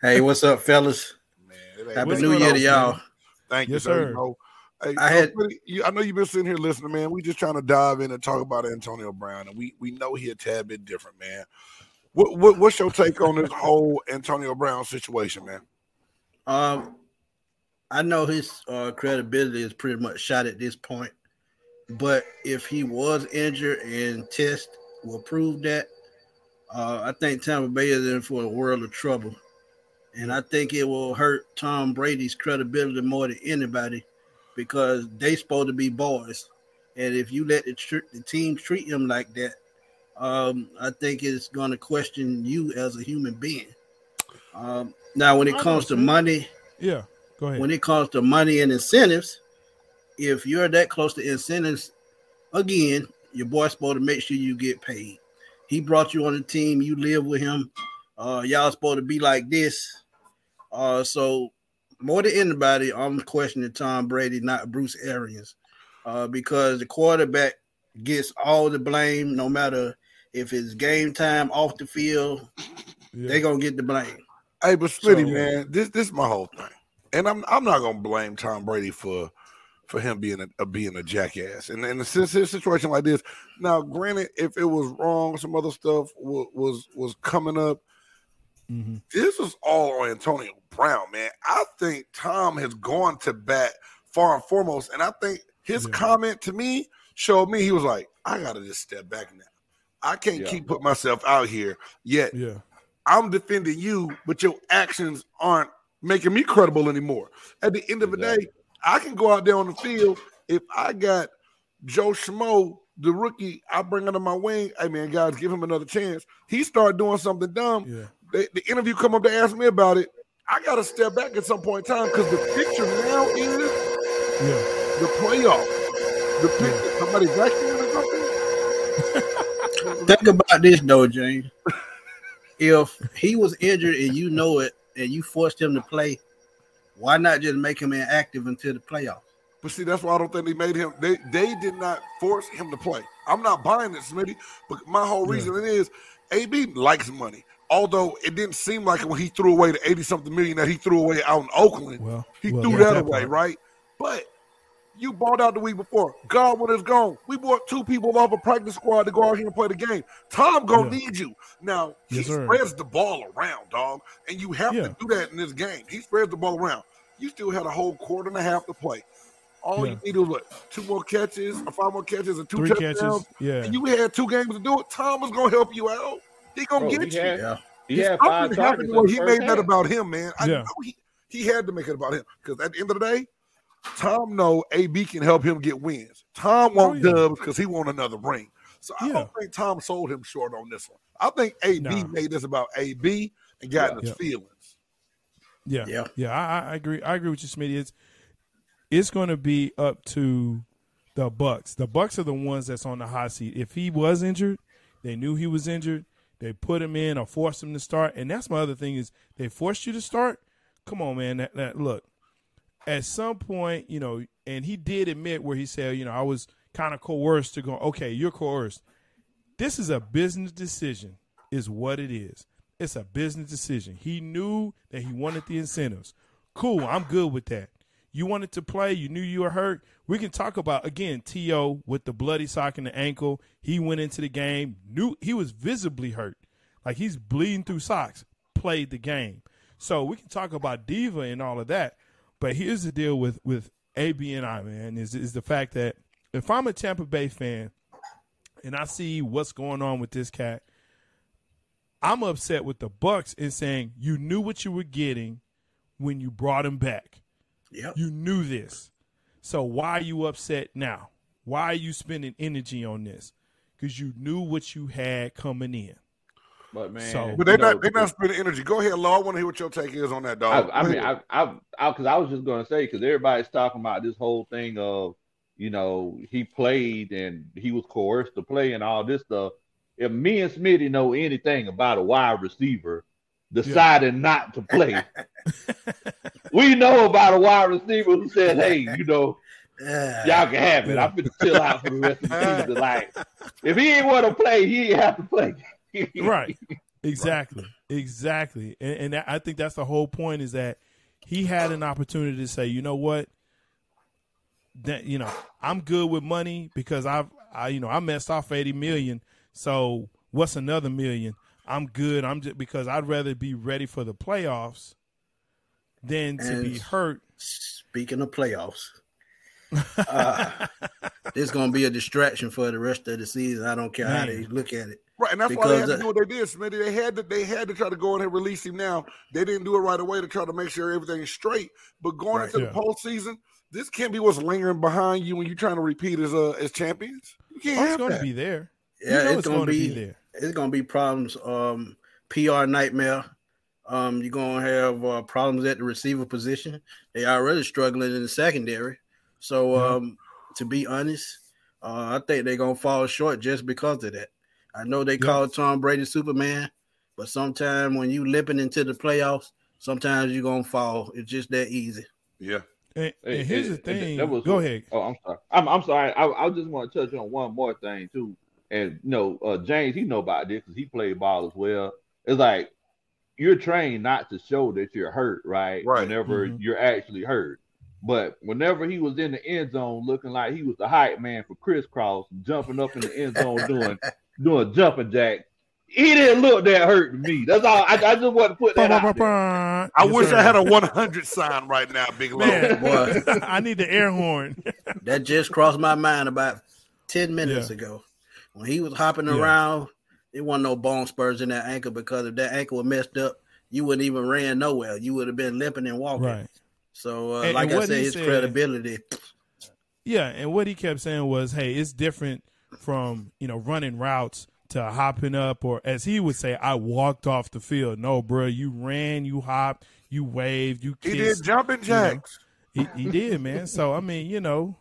Hey, what's up, fellas? Man, Happy New Year on, to y'all. Thank Yes, you, sir. sir. You know, hey, I had- you, I know you've been sitting here listening, man. We just trying to dive in and talk about Antonio Brown, and we we know he a tad bit different, man. What, what what's your take on this whole Antonio Brown situation, man? Um, I know his uh, credibility is pretty much shot at this point, but if he was injured and test will prove that, uh, I think Tampa Bay is in for a world of trouble, and I think it will hurt Tom Brady's credibility more than anybody because they supposed to be boys, and if you let the, tr- the team treat him like that, um, I think it's going to question you as a human being. Um, now, when it comes to money, Yeah. Go ahead. when it comes to money and incentives, if you're that close to incentives, again, your boy's supposed to make sure you get paid. He brought you on the team, you live with him. Uh, y'all supposed to be like this. Uh, so more than anybody, I'm questioning Tom Brady, not Bruce Arians, uh, because the quarterback gets all the blame, no matter if it's game time off the field. Yeah. They're gonna get the blame. Hey, but Smitty, So- man, this this is my whole thing, and I'm I'm not gonna blame Tom Brady for for him being a, a being a jackass, and in a si- si- situation like this. Now, granted, if it was wrong, some other stuff was was, was coming up. Mhm. this was all on Antonio Brown, man. I think Tom has gone to bat far and foremost, and I think his Yeah. comment to me showed me he was like, I gotta just step back now. I can't Yeah. keep putting myself out here. Yet Yeah. I'm defending you, but your actions aren't making me credible anymore. At the end of the day, I can go out there on the field if I got Joe Schmo, the rookie, I bring under my wing. Hey man, guys, give him another chance. He started doing something dumb Yeah. the, the interview come up to ask me about it, I got to step back at some point in time because the picture now is Yeah. the playoff. The picture, somebody vacuuming or something. Think about this though, James. If he was injured and you know it and you forced him to play, why not just make him inactive until the playoffs? But see, that's why I don't think they made him. They they did not force him to play. I'm not buying it, Smitty. But my whole Yeah. reason is AB likes money. Although it didn't seem like when he threw away the 80 something million that he threw away out in Oakland. Well, He well, threw yeah, that, that away, part. right? But you bought out the week before. Godwin is gone. We bought two people off a practice squad to go out here and play the game. Tom gonna Yeah. need you. Now he Yes, sir. spreads the ball around, dog, and you have Yeah. to do that in this game. He spreads the ball around. You still had a whole quarter and a half to play. All Yeah. you needed was what? Two more catches, or five more catches, and two Three touchdowns. catches. Yeah. And you had two games to do it. Tom was gonna help you out. He gonna Bro, get he you. had, Yeah. he had five something happened targets. he made first that about him, man. I Yeah. know he, he had to make it about him because at the end of the day, Tom know AB can help him get wins. Tom oh, want Oh, yeah. dubs because he want another ring. So I Yeah. don't think Tom sold him short on this one. I think AB Nah. made this about AB and got in his Yeah. feelings. Yeah, Yeah. yeah, I, I- I agree. I agree with you, Smitty. It's it's going to be up to the Bucks. The Bucks are the ones that's on the hot seat. If he was injured, they knew he was injured. They put him in or forced him to start. And that's my other thing is they forced you to start. Come on, man. That, that look. At some point, you know, and he did admit where he said, you know, I was kind of coerced to go. Okay, you're coerced. This is a business decision, is what it is. It's a business decision. He knew that he wanted the incentives. Cool, I'm good with that. you wanted to play, you knew you were hurt. We can talk about again To with the bloody sock in the ankle. He went into the game, knew he was visibly hurt, like he's bleeding through socks. Played the game, so we can talk about Diva and all of that. But here's the deal with with AB and I, man, is is the fact that if I'm a Tampa Bay fan and I see what's going on with this cat, I'm upset with the Bucks in saying you knew what you were getting when you brought him back. Yep. You knew this. So why are you upset now? Why are you spending energy on this? Because you knew what you had coming in. But man, So- But they're know, not they're not spending energy. Go ahead, Law. I want to hear what your take is on that, I, dog. I Go mean. I, I, I, because I, was just gonna say, because everybody's talking about this whole thing of, you know, he played and he was coerced to play and all this stuff. If me and Smitty know anything about a wide receiver deciding not to play, we know about a wide receiver who said, "Hey, you know, y'all can have it. I'm finna chill out for the rest of the season." Like, if he ain't want to play, he ain't have to play. right. Exactly. Exactly. And, and i think that's the whole point is that he had an opportunity to say you know what? That you know i'm good with money because i've i you know i messed off 80 million. So what's another million? I'm good. I'm just because i'd rather be ready for the playoffs than to be hurt. Speaking of playoffs, uh, there's going to be a distraction for the rest of the season. I don't care how they look at it. Right, and that's why they had to do what they did, Smitty. They had to they had to try to go in and release him now. They didn't do it right away to try to make sure everything's straight. But going Right. into Yeah. the postseason, this can't be what's lingering behind you when you're trying to repeat as uh as champions. You can't oh, it's going to that. be there Yeah, you know it's, it's going to gonna be, be there. it's going to be problems. Um, PR nightmare. Um, you're going to have uh, problems at the receiver position. They already struggling in the secondary. So, Yeah. um, to be honest, uh, I think they're going to fall short just because of that. I know they Yeah. call Tom Brady Superman, but sometimes when you limping into the playoffs, sometimes you're going to fall. It's just that easy. Yeah. and, Hey, and here's hey, the thing that was- go ahead Oh, I'm sorry. I'm, I'm sorry. I, I just want to touch on one more thing too. And you know, uh, James, he know about this because he played ball as well. It's like you're trained not to show that you're hurt, right? Right. Whenever Mhm. you're actually hurt. But whenever he was in the end zone, looking like he was the hype man for crisscross, jumping up in the end zone doing doing jumping jack, he didn't look that hurt to me. That's all. I, I just want to put that out there. I Yes, wish sir. I had a 100 sign right now, Big Low. Man, oh, Boy. I need the air horn. That just crossed my mind about 10 minutes Yeah. ago. When he was hopping Yeah. around, there wasn't no bone spurs in that ankle because if that ankle was messed up, you wouldn't even ran nowhere. You would have been limping and walking. right. So, uh, And- like and I said, his said- credibility. Yeah, and what he kept saying was, "Hey, it's different from you know running routes to hopping up, or as he would say, I walked off the field. No, bro, you ran, you hopped, you waved, you kissed, He did jumping jacks. He, he did, man. So I mean, you know,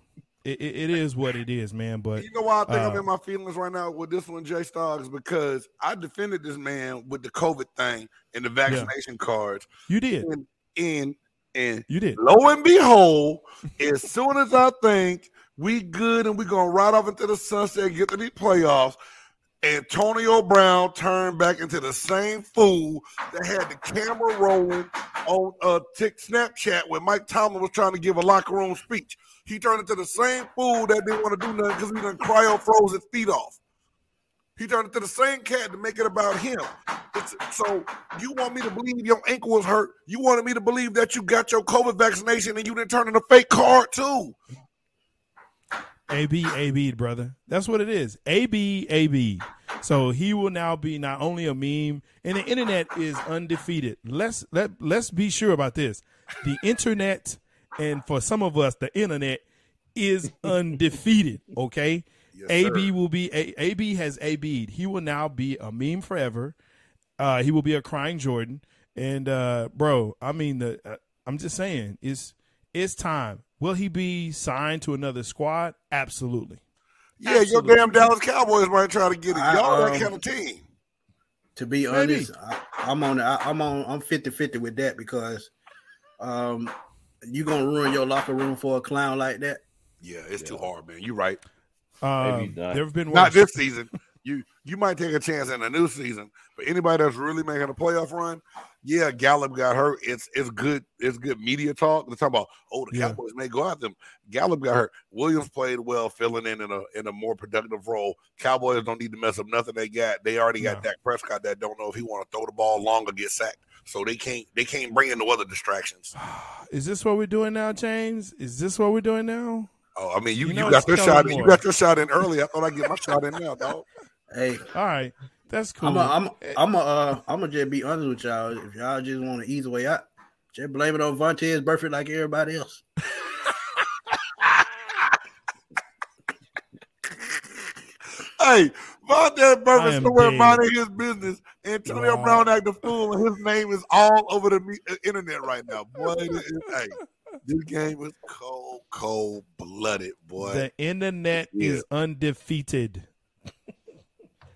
it, it, it is what it is, man. But You know why I think I'm uh, in my feelings right now with this one, Jay Stoggs? Because I defended this man with the COVID thing and the vaccination cards. you did, And, and, and you did. lo and behold, as soon as I think we good and we gonna ride off into the sunset, get to the playoffs, Antonio Brown turned back into the same fool that had the camera rolling on uh tick Snapchat when Mike Tomlin was trying to give a locker room speech. He turned into the same fool that didn't want to do nothing because he done cryo froze his feet off. He turned into the same cat to make it about him. It's, so you want me to believe your ankle was hurt? You wanted me to believe that you got your COVID vaccination and you didn't turn in a fake card too? AB, AB, brother. That's what it is. AB, AB. So he will now be not only a meme, and the internet is undefeated. Let's let let's be sure about this. The internet, and for some of us, the internet is undefeated. Okay, AB will be a, AB has AB'd. He will now be a meme forever. Uh, he will be a crying Jordan. And uh, bro, I mean, the uh, I'm just saying, it's it's time. Will he be signed to another squad? Absolutely. Yeah, your damn Dallas Cowboys might try to get it. I, Y'all that um, kind of team. To be Maybe. honest, I, I'm on. I, I'm on. I'm 50 50 with that because um, you gonna ruin your locker room for a clown like that. Yeah, it's too hard, man. You're right. Um, Maybe not. there have been Not this season. you you might take a chance in a new season. But anybody that's really making a playoff run, yeah, Gallup got hurt. It's it's good. It's good media talk. They're talking about oh the Yeah. Cowboys may go out them. Gallup got hurt. Williams played well, filling in in a in a more productive role. Cowboys don't need to mess up nothing they got. They already got No. Dak Prescott that don't know if he want to throw the ball long or get sacked. So they can't they can't bring in no other distractions. Is this what we're doing now, James? Is this what we're doing now? Oh, I mean you You you, know got your shot. coming You got your shot in early. I thought I'd get my shot in now, dog. Hey, All right, that's cool. I'm a, I'm a, I'm a, uh, I'm gonna just be honest with y'all. If y'all just want to ease the way out, just blame it on Vontaze Burfict like everybody else. Hey, Vontae I Burfict am somewhere minding his business. Antonio Wow. Brown act the fool, and his name is all over the uh, internet right now. Boy, it is, hey, this game is cold, cold blooded, boy. the internet Yeah. is undefeated.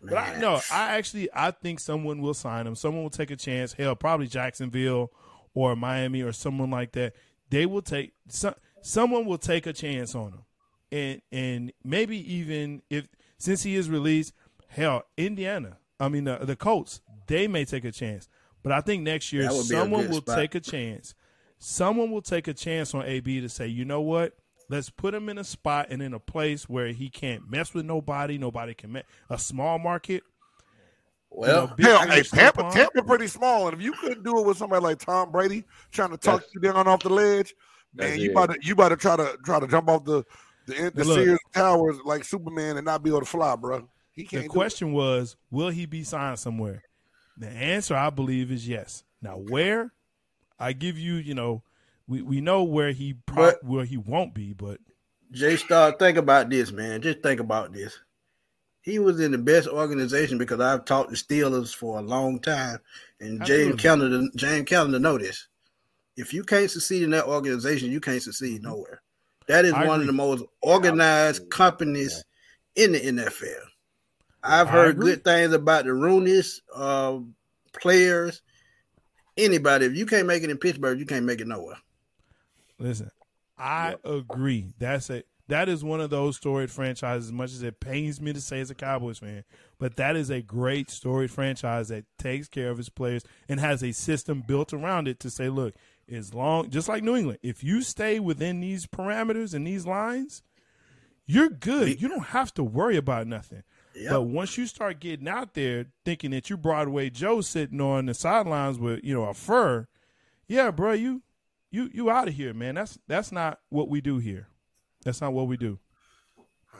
But I no, I actually I think someone will sign him. Someone will take a chance. Hell, probably Jacksonville or Miami or someone like that. They will take some, someone will take a chance on him, and and maybe even if since he is released, hell, Indiana. I mean the the Colts. They may take a chance, but I think next year That would be a someone will spot. take a chance. Someone will take a chance on AB to say, you know what? Let's put him in a spot and in a place where he can't mess with nobody. Nobody can mess. A small market. Well, you know, big Hell, fish hey, to Tampa, pond. Tampa pretty small, and if you couldn't do it with somebody like Tom Brady trying to talk That's- you down off the ledge, man, That's you it. about to you about to try to try to jump off the the, the Look. Sears towers like Superman and not be able to fly, bro. He can't. The do it. question was, will he be signed somewhere? The answer, I believe, is yes. Now, where? I give you, you know, we, we know where he pro- But- where he won't be, but J Star, think about this, man. Just think about this. He was in the best organization because I've taught the Steelers for a long time, and James Absolutely. Calendar, James Calendar, know this. If you can't succeed in that organization, you can't succeed nowhere. That is I one agree. of the most organized absolutely. companies in the NFL. I've heard good things about the Rooney's uh, players. Anybody, if you can't make it in Pittsburgh, you can't make it nowhere. listen, I agree. That's a that is one of those storied franchises. As much as it pains me to say as a Cowboys fan, but that is a great storied franchise that takes care of its players and has a system built around it to say, look, as long just like New England, if you stay within these parameters and these lines, you're good. You don't have to worry about nothing. Yep. But once you start getting out there thinking that you Broadway Joe sitting on the sidelines with you know a fur, yeah, bro, you you you out of here, man. That's that's not what we do here. That's not what we do. All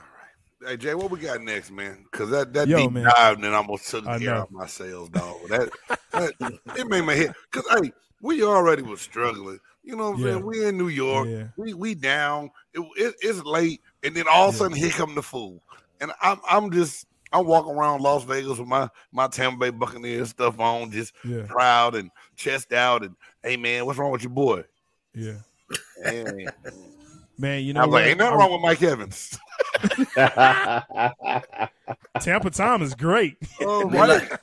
right. Hey Jay, what we got next, man? Because that that Yo, deep man. dive and almost took the air out my sales, dog. That, that it made my head. Because hey, we already was struggling. You know what I'm Yeah. saying? We in New York. Yeah. We we down. It, it, it's late, and then all of a Yeah. sudden here come the fool, and I'm I'm just I'm walking around Las Vegas with my my Tampa Bay Buccaneers stuff on, just Yeah, proud and chest out, and hey man, what's wrong with your boy? yeah, And man. You know I'm like, ain't nothing I- wrong with Mike Evans. Tampa Tom is great. Oh, They right. like-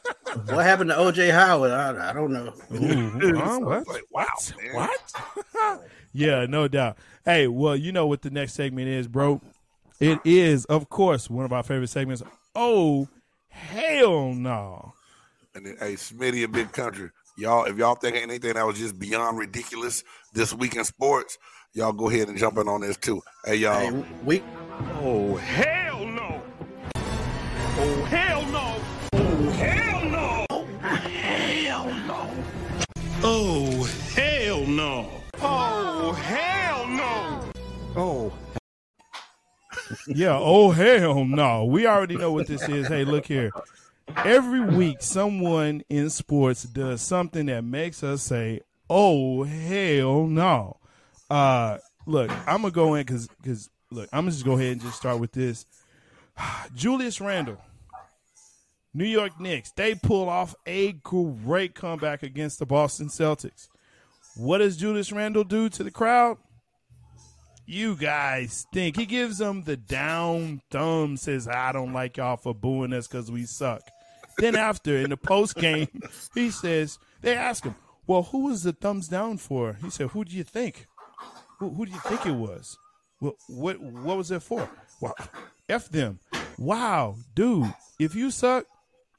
what happened to OJ Howard? I, I don't know. Ooh, huh? What? like, wow, What? What? yeah, no doubt. Hey, well, you know what the next segment is, bro. It is, of course, one of our favorite segments. Oh, hell no. And then, hey, Smitty, a big country. Y'all, if y'all think anything that was just beyond ridiculous this week in sports, y'all go ahead and jump in on this too. Hey, y'all. Hey, we Oh, hell no! Oh, hell no! Oh, hell no! Oh, hell no! Oh, hell no! Oh, hell no! Oh, Yeah, oh hell no. We already know what this is. Hey, look here. Every week someone in sports does something that makes us say, "Oh hell no." Uh look, I'm to go in cuz cuz look, I'm to just go ahead and just start with this. Julius Randle New York Knicks, they pull off a great comeback against the Boston Celtics. What does Julius Randle do to the crowd? You guys think he gives them the down thumb, says, I don't like y'all for booing us because we suck. then after, in the post game, he says, they ask him, Well, who was the thumbs down for? He said, Who do you think? Who, who do you think it was? Well, what what was it for? Well, F them. wow, dude, if you suck,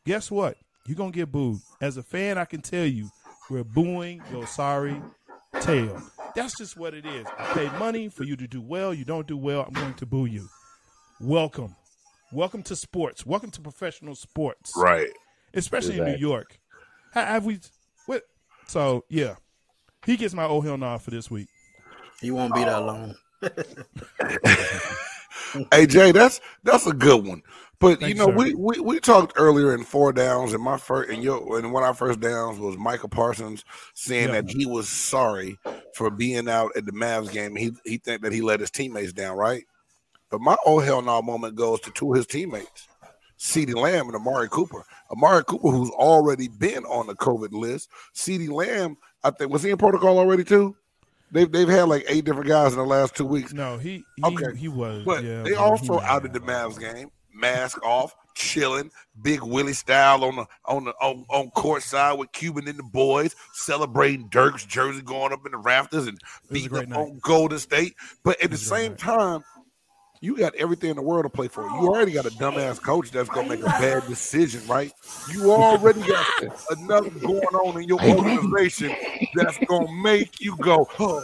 guess what? You're gonna get booed. As a fan, I can tell you, we're booing your sorry tail. That's just what it is. I paid money for you to do well. You don't do well, I'm going to boo you. Welcome. Welcome to sports. Welcome to professional sports. Right. Especially in New York. Ha- Have we what so yeah. He gets my oh hell nod for this week. He won't be that long. Hey Jay, that's that's a good one. But Thank you you, know, sir. we, we we talked earlier in four downs, and my first and your and one of our first downs was Micah Parsons saying Yeah. that he was sorry for being out at the Mavs game. He he think that he let his teammates down, right? But my oh hell no moment goes to two of his teammates, CeeDee Lamb and Amari Cooper. Amari Cooper, who's already been on the COVID list. CeeDee Lamb, I think, was he in protocol already too? They've they've had like eight different guys in the last two weeks. No, he he, Okay. he was But yeah, they also he- out of the Mavs game, mask off, chilling, big Willie style on the on the on, on court side with Cuban and the boys, celebrating Dirk's jersey going up in the rafters and beating up night. on Golden State. But at the was a great same night. time, you got everything in the world to play for. You already got a dumbass coach that's gonna make a bad decision, right? You already got another going on in your organization that's gonna make you go, oh.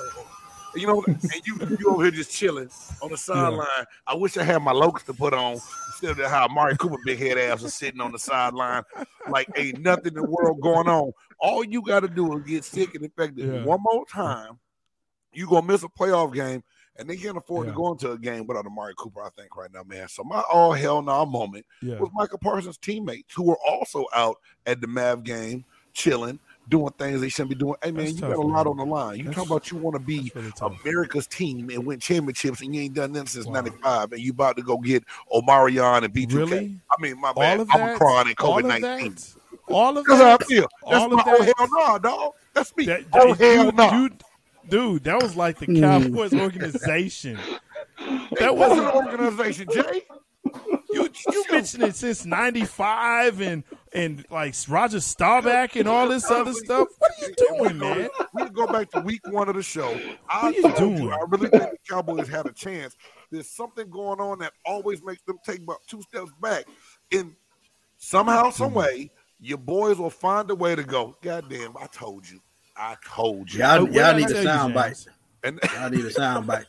You know, and you you over here just chilling on the sideline. I wish I had my locust to put on instead of how Amari Cooper big head ass is sitting on the sideline like ain't nothing in the world going on. All you got to do is get sick and infected Yeah. one more time. You gonna miss a playoff game, and they can't afford Yeah. to go into a game without Amari Cooper. I think right now, man. So my all hell no moment yeah. was Micah Parsons' teammates who were also out at the Mav game, chilling, doing things they shouldn't be doing. Hey man, That's you tough, got a lot man. on the line. You That's- talking about you want to be really. America's team and win championships, and you ain't done that since Wow. '95, and you about to go get Omarion and B2K. Really? I mean, my All bad. of I'm that? crying in All COVID of nineteen. that? All of That's how I that? All my of oh that? hell no, dog. That's me. That- oh hell no. you- dude, that was like the Hmm. Cowboys organization. that that wasn't wasn't an organization, Jay. you. You mentioned it since '95 and and like Roger Staubach and all this other stuff. What are you doing, man? We can go back to week one of the show. I What are you told doing? I really think the Cowboys had a chance. There's something going on that always makes them take about two steps back. And somehow, some way, your boys will find a way to go. God damn, I told you. I told you. Y'all, What y'all need a sound bite. And Y'all need a sound bite.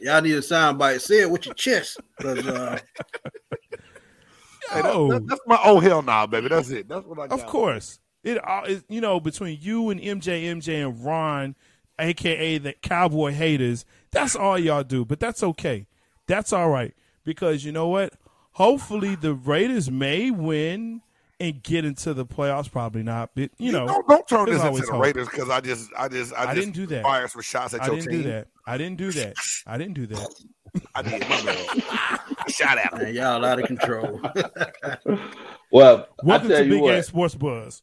Y'all need a sound bite. Say it with your chest. 'cause, uh, Hey, that- that- that's my oh hell nah, baby. That's it. That's what I got. Of course. It all is you know, between you and MJ, MJ and Ron, aka the cowboy haters, that's all y'all do. But that's okay. That's all right. Because you know what? Hopefully the Raiders may win and get into the playoffs. Probably not. But you know don't, don't turn this into the. Raiders because I just, I just, I, I just didn't do that. Fire some shots at I your didn't team. do that. I didn't do that. I didn't do that. I did. My bad. Shot at him. man, y'all out of control. Well, Welcome I tell to you Big Game what. Sports Buzz.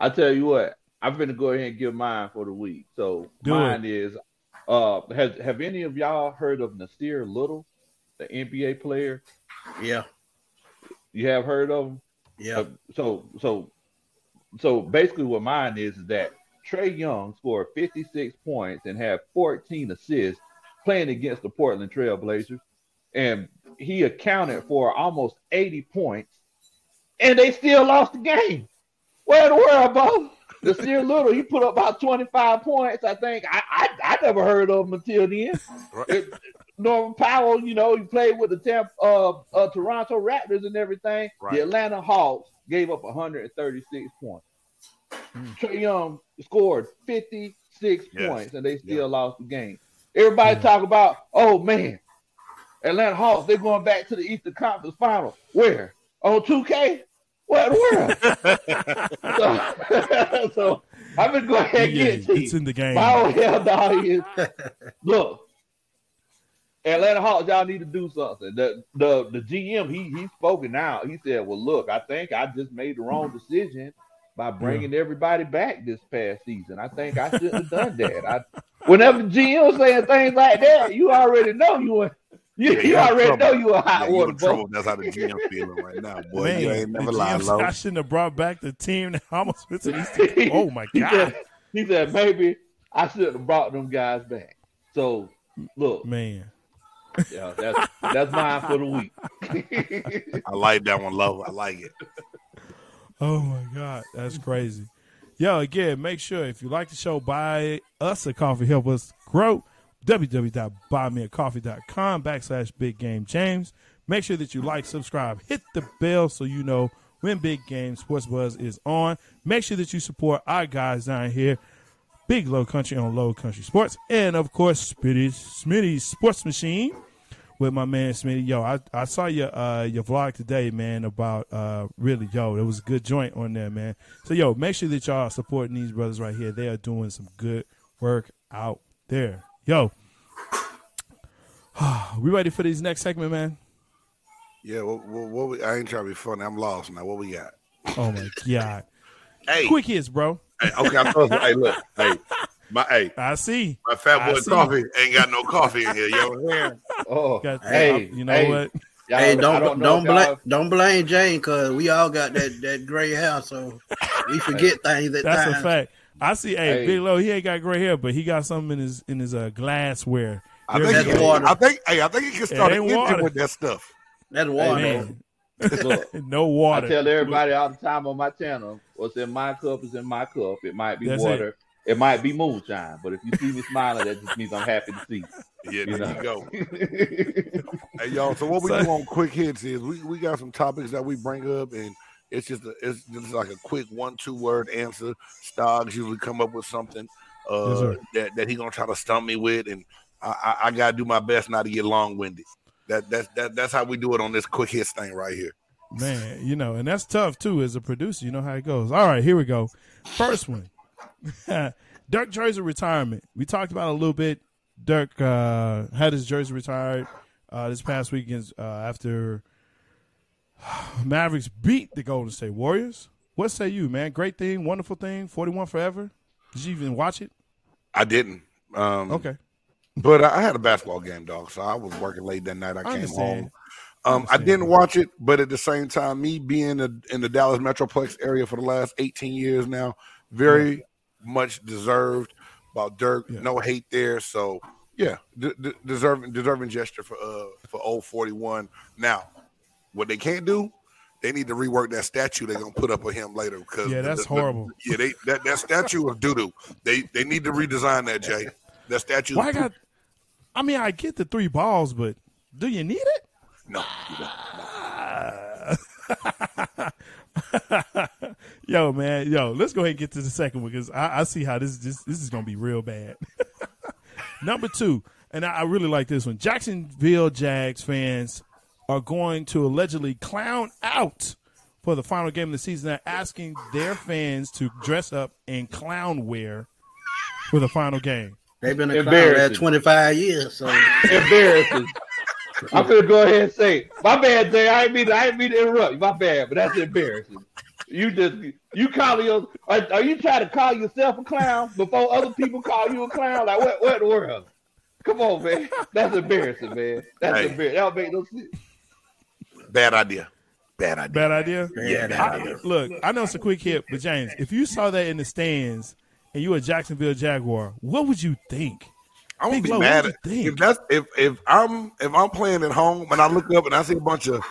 I tell you what. I'm going to go ahead and give mine for the week. So Do mine is. Uh, has have any of y'all heard of Nassir Little, the NBA player? yeah, You have heard of him? Yeah. So so so basically what mine is is that Trae Young scored 56 points and had 14 assists playing against the Portland Trail Blazers. And he accounted for almost 80 points. And they still lost the game. Where in the world, Bo? Nassir Little, he put up about 25 points, I think. I I, I never heard of him until then. Right. It- Norman Powell, you know, he played with the Tampa, uh, uh, Toronto Raptors and everything. Right. The Atlanta Hawks gave up 136 points. Trae Young scored 56 Yes. points, and they still Yeah. lost the game. Everybody talk about, oh man, Atlanta Hawks, they're going back to the Eastern Conference Final. Where? On 2K? What the world? so, so I'm gonna go ahead and Yeah, get it it's in the game. My old hell dog is look. Atlanta Hawks, y'all need to do something. The the the GM he he's spoken out. He said, "Well, look, I think I just made the wrong decision by bringing everybody back this past season. I think I shouldn't have done that. I whenever the GM saying things like that, you already know you were you, Yeah, you you're in already trouble. know you a hot you water in trouble. That's how the GM feeling right now, boy. Man, you ain't never lied, low. I shouldn't have brought back the team that almost went to the Eastern. Oh my He god, said, he said maybe I should have brought them guys back. So look, man! Yeah, that's that's mine for the week. I like that one, love. I like it. Oh my God, that's crazy. Yo, again, make sure if you like the show, buy us a coffee, help us grow. www.buymeacoffee.com backslash Big Game James. Make sure that you like, subscribe, hit the bell so you know when Big Game Sports Buzz is on. Make sure that you support our guys down here, Big Low Country on Low Country Sports, and of course, Smitty, Smitty's Sports Machine with my man Smitty. Yo, I, I saw your uh your vlog today, man, about uh really yo, it was a good joint on there, man. So yo, make sure that y'all are supporting these brothers right here. They are doing some good work out there. Yo. we ready for this next segment, man? Yeah, what, what, what we, I ain't trying to be funny. I'm lost now. What we got? Oh my god. Hey, Quick hits, bro. hey okay. I thought, hey, look, hey, my hey, I see. my fat I boy coffee ain't got no coffee in here. You know what Oh, Got hey, you know hey, what? y'all- Hey, I don't don't, blame don't blame Jane because we all got that that gray hair, so we forget things at That's a fact. I see hey, Hey. Big Low, he ain't got gray hair, but he got something in his in his uh glassware. I There think, we That's he, water. I think, hey, I think he can start It an ain't engine water. with that stuff. That's water. man. Look, no water. I tell everybody all the time on my channel, what's in my cup is in my cup. It might be That's water. It. Might be moonshine, but if you see me smiling, that just means I'm happy to see. Yeah, You there know. you go. Hey, y'all. So what we So- do on quick hits is we, we got some topics that we bring up, and it's just a, it's just like a quick one two word answer. Stoggs usually come up with something uh, Yes, that that he gonna try to stump me with, and I, I, I gotta do my best not to get long winded. That that's that, that's how we do it on this quick hits thing right here. Man, you know, and that's tough too as a producer. You know how it goes. All right, here we go. First one. Dirk jersey retirement. We talked about a little bit. Dirk uh, had his jersey retired uh, this past weekend uh, after Mavericks beat the Golden State Warriors. What say you, man? Great thing, wonderful thing. Forty-one forever. Did you even watch it? I didn't. Um, Okay, But I I had a basketball game, dog. So I was working late that night. I, I came understand. home. Um, I understand. didn't watch it, but at the same time, me being a, in the Dallas Metroplex area for the last 18 years now, very much deserved. About Dirk, Yeah. no hate there. So yeah, d- d- deserving deserving gesture for uh for old 41. Now, what they can't do, they need to rework that statue they're gonna put up of him later because Yeah, that's horrible. yeah, they that, that statue of doo doo. They they need to redesign that, Jay. That statue. why I got? I mean, I get the three balls, but do you need it? no. yo, man, yo, let's go ahead and get to the second one because I, I see how this this this is gonna be real bad. Number two, and I, I really like this one. Jacksonville Jags fans are going to allegedly clown out for the final game of the season. They're asking their fans to dress up in clown wear for the final game. They've been a clown Embarrassing. last 25 years, so Embarrassing. I'm gonna go ahead and say, my bad, Jay. I ain't mean, I ain't mean to interrupt. My bad, but that's embarrassing. You just, you call your, are, are you trying to call yourself a clown before other people call you a clown? Like what? What in the world? Come on, man. That's embarrassing, man. That's Hey. embarrassing. That don't make no sense. Bad idea. Bad idea. Bad idea. yeah, bad I- idea. look, I know it's a quick hit, but James, if you saw that in the stands and you were a Jacksonville Jaguar, what would you think? I'm gonna be Lo, mad at do you if think? that's if if I'm if I'm playing at home and I look up and I see a bunch of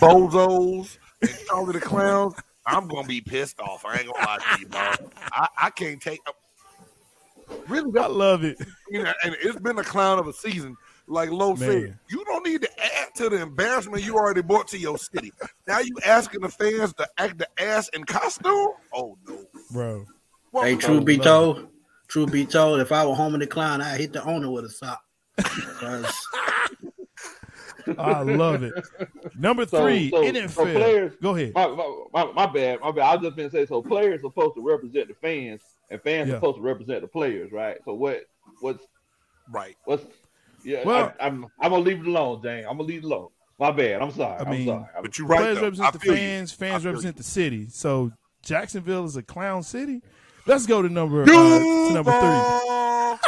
bozos and Charlie the clowns. I'm gonna be pissed off. I ain't gonna lie to you, bro. I, I can't take. Really, I love it. you know, and it's been a clown of a season. Like Low said, you don't need to add to the embarrassment you already brought to your city. Now you asking the fans to act the ass in costume? Oh no! Bro. Well, hey, truth be love told, truth be told, if I were home in the clown, I'd hit the owner with a sock. 'Cause I love it. Number So- three, so- NFL. so players- Go ahead. My, my, my, my bad, my bad. I was just gonna say, so players are supposed to represent the fans, and fans Yeah. are supposed to represent the players, right? So what, what's, right. what's, yeah, Well- I, I'm, I'm gonna leave it alone, Jane. I'm gonna leave it alone. My bad. I'm sorry. I I mean, am sorry. But you're right Players though. I represent the feel you. fans. I Fans represent the city. So Jacksonville is a clown city. Let's go to number uh, to number three.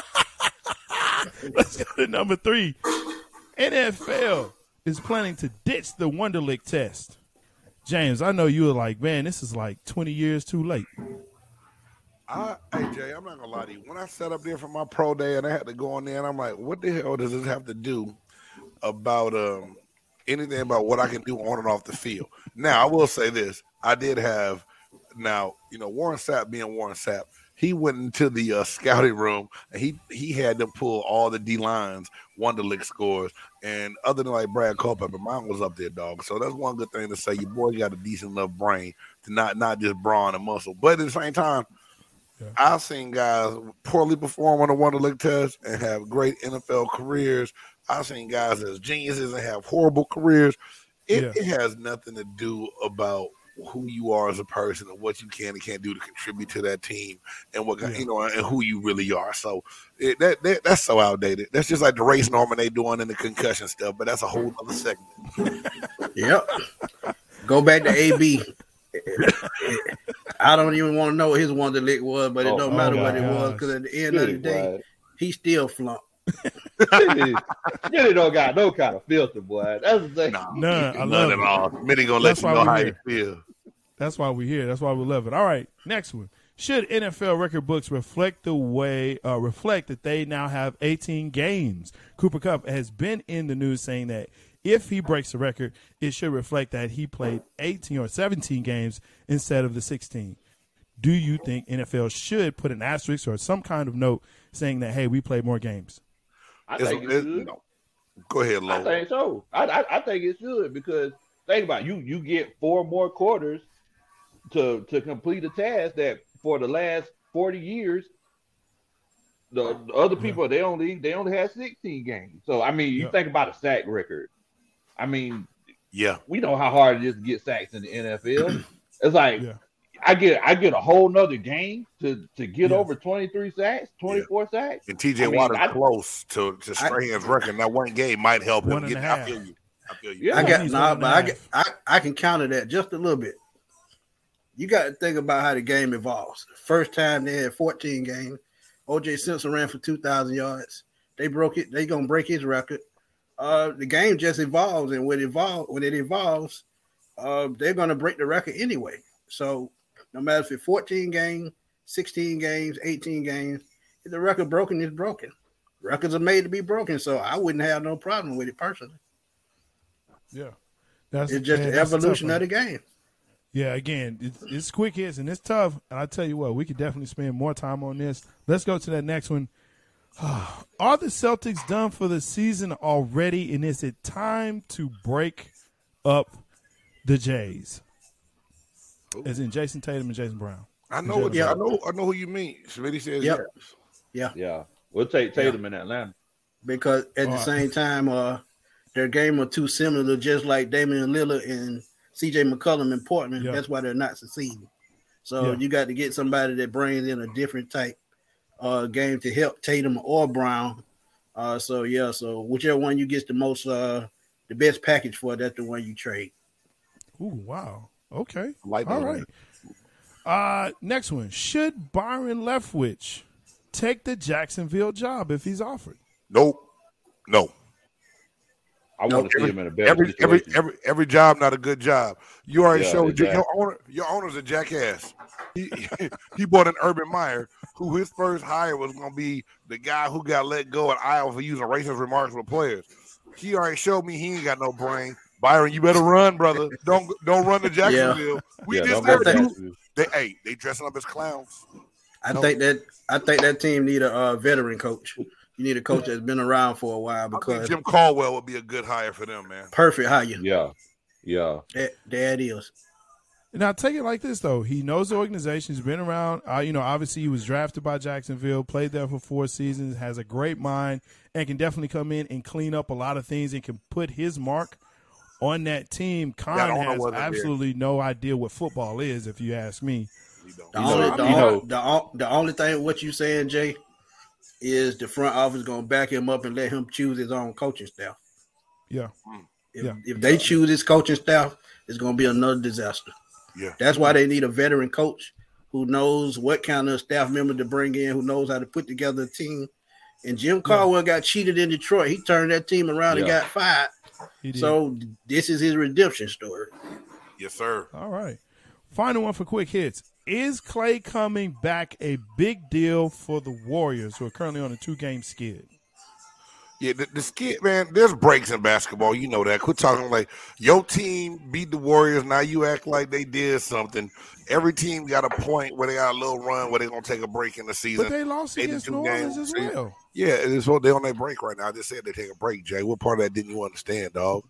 Let's go to number three. NFL is planning to ditch the Wonderlic test. James, I know you were like, man, this is like 20 years too late. I, hey Jay, I'm not gonna lie to you. When I sat up there for my pro day and I had to go in there, and I'm like, what the hell does this have to do about um anything about what I can do on and off the field. Now, I will say this: I did have now, you know, Warren Sapp being Warren Sapp, he went into the uh, scouting room and he he had them pull all the D lines, Wonderlic scores, and other than like Brad Culpepper, mine was up there, dog. So that's one good thing to say. Your boy got a decent enough brain to not not just brawn and muscle, but at the same time. I've seen guys poorly perform on the Wonderlic test and have great NFL careers. I've seen guys as geniuses and have horrible careers. It, Yeah. it has nothing to do about who you are as a person and what you can and can't do to contribute to that team and what Yeah. you know and who you really are. So it, that, that that's so outdated. That's just like the race norm and they doing in the concussion stuff, but that's a whole other segment. Yep. Go back to AB. I don't even want to know what his Wonderlic was, but it Oh, don't matter my what it was because at the end of the day, he still flunked. Really don't got no kind of filter, boy. That's the thing. Nah, None. I none love at it. all. Minnie gonna let That's you why know we how here. you feel. That's why we're here. That's why we love it. All right, next one. Should NFL record books reflect the way uh, reflect that they now have 18 games? Cooper Kupp has been in the news saying that if he breaks the record, it should reflect that he played 18 or 17 games instead of the 16. Do you think NFL should put an asterisk or some kind of note saying that hey, we played more games? I It's- think it it's- should. no. Go ahead, I think so. I, I I think it should because think about it, you you get four more quarters to to complete a task that for the last forty years the, the other people they only they only had sixteen games. So I mean, you Yeah. think about a sack record. I mean, Yeah. we know how hard it is to get sacks in the NFL. it's like Yeah. I get I get a whole nother game to to get Yeah. over twenty three sacks, twenty four sacks. And TJ I mean, Watt is I- close to, to Strahan's record. That one game might help him One get a I half. feel you. I feel you. Yeah. I got he's no, one but a I, half. get, I I can counter that just a little bit. You got to think about how the game evolves. First time they had 14 games. OJ Simpson ran for 2,000 yards. They broke it. They gonna break his record. Uh, the game just evolves, and when it evolve when it evolves, uh, they're gonna break the record anyway. So no matter if it's 14 games, 16 games, 18 games, if the record broken it's broken. Records are made to be broken, so I wouldn't have no problem with it personally. Yeah, that's It's just man, the that's a tough evolution of the game. Yeah, again, it's, it's quick hits and it's tough. And I tell you what, we could definitely spend more time on this. Let's go to that next one. Are the Celtics done for the season already? And is it time to break up the Jays? As in Jayson Tatum and Jason Brown. I know what Yeah. I know I know who you mean. Smitty says Yep. yes. Yeah, Yeah, we'll take Tatum in Atlanta. because at the Alright. same time, uh, their game are too similar, just like Damian Lillard and CJ McCollum in Portland. Yeah. That's why they're not succeeding. So Yeah. you got to get somebody that brings in a different type uh, game to help Tatum or Brown. Uh, so yeah, so whichever one you get the most, uh, the best package for, that's the one you trade. Ooh, wow. Okay. I like All those right. Uh, next one. Should Byron Leftwich take the Jacksonville job if he's offered? Nope. No. I No, want to see every- him in a better Every every situation. every every job not a good job. You already Yeah, showed your- exactly. your owner your owner's a jackass. He he bought an Urban Meyer who his first hire was gonna be the guy who got let go at Iowa for using racist remarks with players. He already showed me he ain't got no brain. Byron, you better run, brother. Don't don't run to Jacksonville. We yeah, just don't go never to do. Jacksonville. They hey, they dressing up as clowns. I No. think that I think that team need a uh, veteran coach. You need a coach that's been around for a while I think because Jim Caldwell would be a good hire for them, man. perfect hire. Yeah, yeah. That, that is. Now take it like this though. He knows the organization. He's been around. Uh, you know, obviously he was drafted by Jacksonville, played there for four seasons, has a great mind, and can definitely come in and clean up a lot of things and can put his mark on that team. Khan That has wasn't there. absolutely no idea what football is, if you ask me. The only, the, only, the, the only thing what you saying, Jay, is the front office gonna back him up and let him choose his own coaching staff. Yeah, If, Yeah. if they choose his coaching staff, it's gonna be another disaster. Yeah. That's why they need a veteran coach who knows what kind of staff member to bring in, who knows how to put together a team. And Jim Caldwell got cheated in Detroit. He turned that team around and got fired. So this is his redemption story. Yes, sir. All right. Final one for quick hits. Is Klay coming back a big deal for the Warriors, who are currently on a two game skid? Yeah, the, the skit, man. There's breaks in basketball. You know that. Quit talking like your team beat the Warriors. Now you act like they did something. Every team got a point where they got a little run where they're gonna take a break in the season. But they lost against two New Orleans games. as well. Yeah, it's what they on their break right now. I just said they take a break, Jay. What part of that didn't you understand, dog?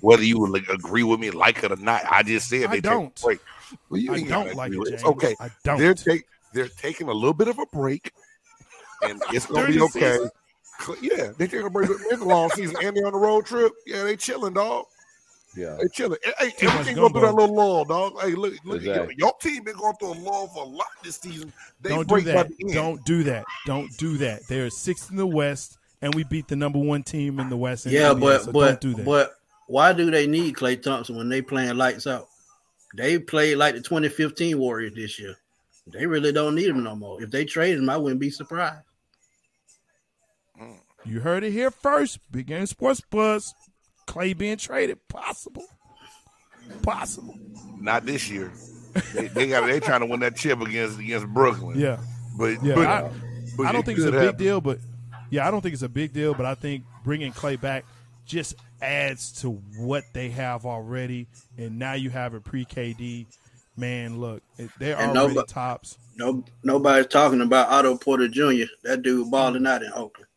Whether you would like, agree with me, like it or not, I just said they don't. take a break. Well, you I don't like it, James. Okay. I don't. They're take they're taking a little bit of a break, and it's gonna be okay. season? Yeah, they take a break. It's a long season, and they're on the road trip. Yeah, they chilling, dog. Yeah. They chilling. Hey, Too much everything going through that little lull, dog. Hey, look, look, Exactly. your, your team been going through a lull for a lot this season. They Don't do break by that. Don't do that. Don't do that. They're sixth in the West, and we beat the number one team in the West. in Yeah, NBA, but so but don't do that. but why do they need Klay Thompson when they playing lights out? They played like the 2015 Warriors this year. They really don't need him no more. If they trade him, I wouldn't be surprised. you heard it here first. Big Game Sports Buzz. Klay being traded. Possible. Possible. Not this year. they, they got. They trying to win that chip against against Brooklyn. Yeah. but Yeah. but, I, but I don't it think it's a could big deal, but yeah, I don't think it's a big deal. But I think bringing Klay back just adds to what they have already, and now you have a pre KD. Man, look, they're And already tops. No, nobody's talking about Otto Porter Jr. That dude balling mm. out in Oakland.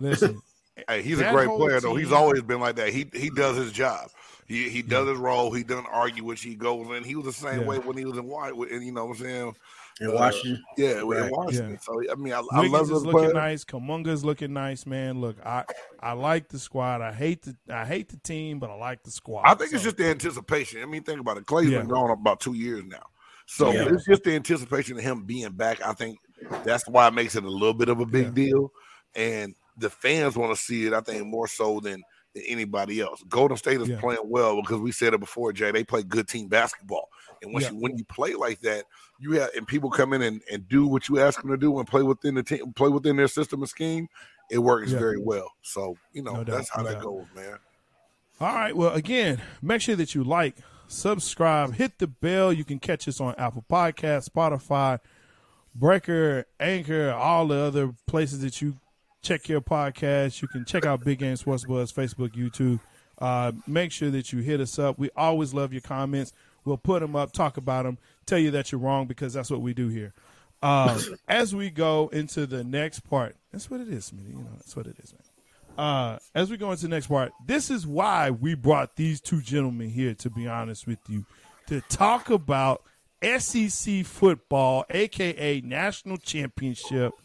Listen, Hey, he's a great whole player though. He's always been like that. He he does his job. He he does his role. He doesn't argue which he goes in. He was the same Yeah. way when he was in White, and you know what I'm saying. In Uh, Washington, Yeah, in Washington. Yeah. So I mean, I, I love is this looking player. nice. Kuminga's looking nice, man. Look, I I like the squad. I hate the I hate the team, but I like the squad. I think it's just the anticipation. I mean, think about it. Klay's Yeah. been gone about two years now, so Yeah. it's just the anticipation of him being back. I think that's why it makes it a little bit of a big Yeah. deal, and the fans want to see it. I think more so than, than anybody else. Golden State is Yeah. playing well because we said it before, Jay. They play good team basketball, and when Yeah. you, when you play like that, you have and people come in and, and do what you ask them to do and play within the team, play within their system and scheme. It works Yeah. very well. So you know No that's how no that doubt. goes, man. All right. Well, again, make sure that you like, subscribe, hit the bell. You can catch us on Apple Podcasts, Spotify, Breaker, Anchor, all the other places that you check your podcast. You can check out Big Game Sports Buzz, Facebook, YouTube. Uh, make sure that you hit us up. We always love your comments. We'll put them up, talk about them, tell you that you're wrong because that's what we do here. Uh, as we go into the next part, that's what it is, Smitty. You know, that's what it is, man uh, as we go into the next part, this is why we brought these two gentlemen here, to be honest with you, to talk about SEC football, aka National Championship.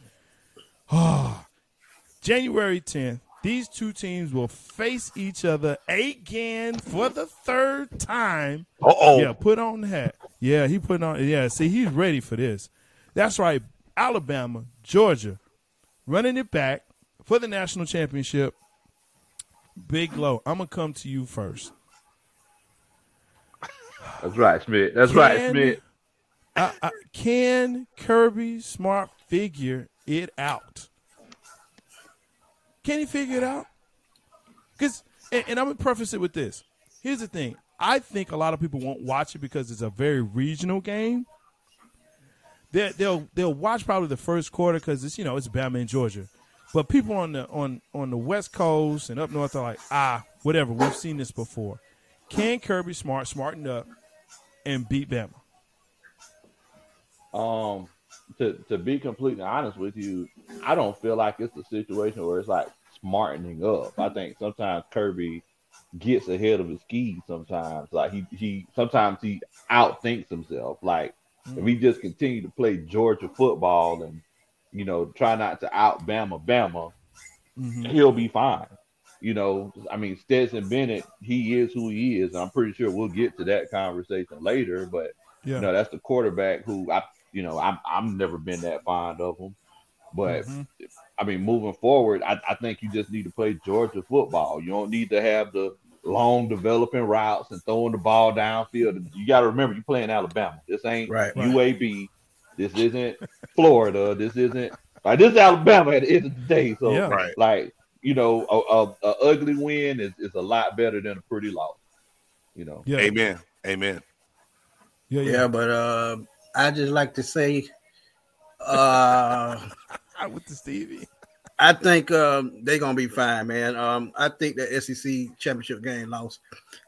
January 10th, these two teams will face each other again for the third time. Uh oh. Yeah, put on the hat. Yeah, he put on. Yeah, see, he's ready for this. That's right. Alabama, Georgia, running it back for the national championship. Big low. I'm gonna come to you first. That's right, Smith. That's right, Smith. Uh, uh, can Kirby Smart figure it out? Can he figure it out? Because, and, and I'm gonna preface it with this. Here's the thing. I think a lot of people won't watch it because it's a very regional game. They they'll they'll watch probably the first quarter because it's you know it's Bama and Georgia, but people on the on on the West Coast and up north are like ah whatever we've seen this before. Can Kirby Smart smarten up and beat Bama? Um, to to be completely honest with you, I don't feel like it's a situation where it's like smartening up. I think sometimes Kirby gets ahead of his skis. Sometimes, like he he sometimes he outthinks himself. Like if he just continue to play Georgia football and you know try not to out Bama Bama, Mm-hmm. he'll be fine. You know, I mean Stetson Bennett, he is who he is. I'm pretty sure we'll get to that conversation later, but Yeah. you know, that's the quarterback who I, you know, I'm I've never been that fond of them. But Mhm. I mean, moving forward, I, I think you just need to play Georgia football. You don't need to have the long developing routes and throwing the ball downfield. You got to remember, you're playing Alabama. This ain't Right. UAB. This isn't Florida. This isn't like this is Alabama at the end of the day. So, Yeah. Right. like, you know, a, a, a ugly win is, is a lot better than a pretty loss. You know. Yeah, Amen. Amen. yeah, yeah. yeah, but uh, I just like to say, uh, With the Stevie. I think um, they're gonna be fine, man. Um, I think that SEC championship game lost.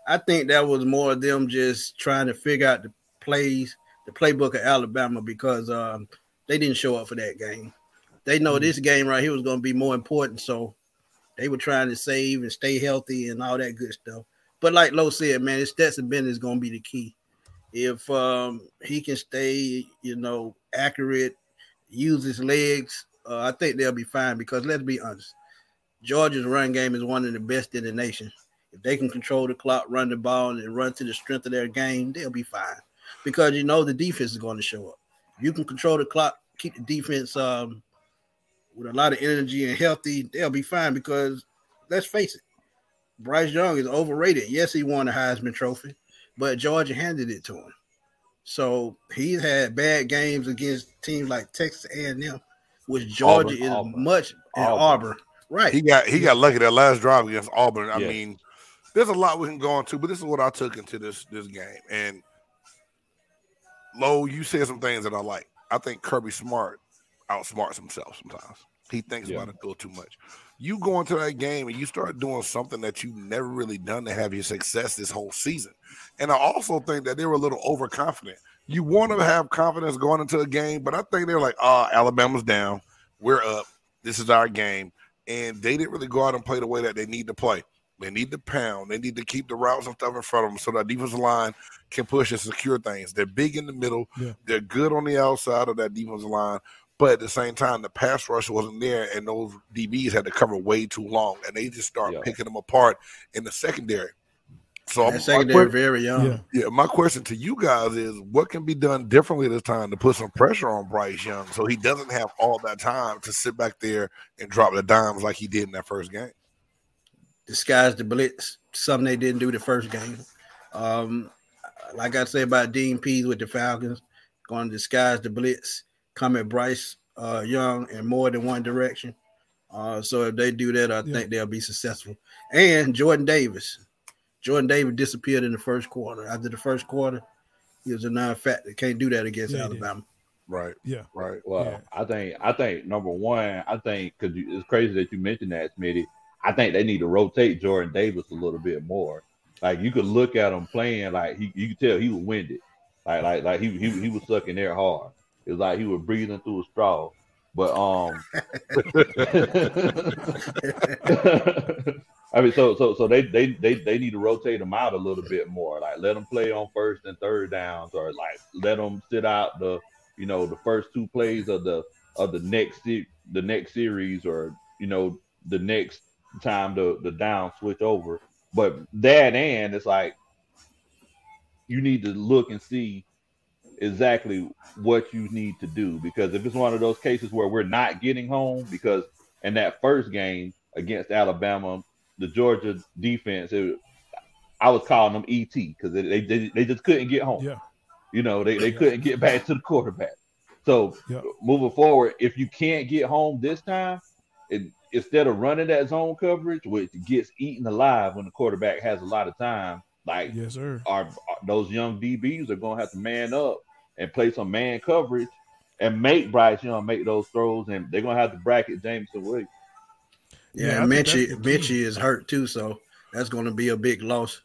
I think that was more of them just trying to figure out the plays, the playbook of Alabama because um, they didn't show up for that game. They know this game right here was gonna be more important, so they were trying to save and stay healthy and all that good stuff. But like Lowe said, man, it's Stetson Bennett is gonna be the key. If um, he can stay, you know, accurate, use his legs, uh, I think they'll be fine because let's be honest, Georgia's run game is one of the best in the nation. If they can control the clock, run the ball, and run to the strength of their game, they'll be fine. Because you know the defense is going to show up. You can control the clock, keep the defense um, with a lot of energy and healthy, they'll be fine. Because let's face it, Bryce Young is overrated. Yes, he won the Heisman Trophy, but Georgia handed it to him. So he's had bad games against teams like Texas A&M, which Georgia Auburn, is Auburn. much and Auburn. Auburn. Right. He got he got lucky that last drive against Auburn. I Yeah. mean, there's a lot we can go into, but this is what I took into this this game. And Lowe, you said some things that I like. I think Kirby Smart outsmarts himself sometimes. He thinks Yeah. about it a little too much. You go into that game and you start doing something that you've never really done to have your success this whole season. And I also think that they were a little overconfident. You want to have confidence going into a game, but I think they're like, ah, Alabama's down. We're up. This is our game. And they didn't really go out and play the way that they need to play. They need to pound. They need to keep the routes and stuff in front of them so that defensive line can push and secure things. They're big in the middle. Yeah. They're good on the outside of that defensive line. But at the same time, the pass rush wasn't there, and those DBs had to cover way too long, and they just start Yeah. picking them apart in the secondary. So That I'm- my secondary que- very young. Yeah. yeah, my question to you guys is what can be done differently this time to put some pressure on Bryce Young so he doesn't have all that time to sit back there and drop the dimes like he did in that first game? disguise the blitz, something they didn't do the first game. Um, like I said about Dean Pees with the Falcons, going to disguise the blitz, come at Bryce uh, Young in more than one direction. Uh, so if they do that, I Yeah. think they'll be successful. And Jordan Davis, Jordan Davis disappeared in the first quarter. After the first quarter, he was a non-factor. Can't do that against Yeah, he did. Alabama. Right, Yeah. right. Well, Yeah. I think I think number one, I think because it's crazy that you mentioned that, Smitty. I think they need to rotate Jordan Davis a little bit more. Like you could look at him playing, like he you could tell he was winded, like like like he he, he was sucking air hard. It was like he was breathing through a straw. But um, I mean, so so so they they they they need to rotate him out a little bit more. Like let him play on first and third downs, or like let him sit out the you know the first two plays of the of the next the next series, or you know the next time the the down switch over. But that and it's like you need to look and see exactly what you need to do because if it's one of those cases where we're not getting home because in that first game against Alabama, the Georgia defense, it, I was calling them ET because they, they they just couldn't get home. Yeah. You know, they, they Yeah. couldn't get back to the quarterback. So Yeah. moving forward, if you can't get home this time, it, instead of running that zone coverage, which gets eaten alive when the quarterback has a lot of time, like Yes, sir. our, our- those young DBs are going to have to man up and play some man coverage and make Bryce Young make those throws, and they're going to have to bracket Jameson Williams. Yeah, Yeah, I and think that's Metchie, the key. Metchie is hurt too, so that's going to be a big loss.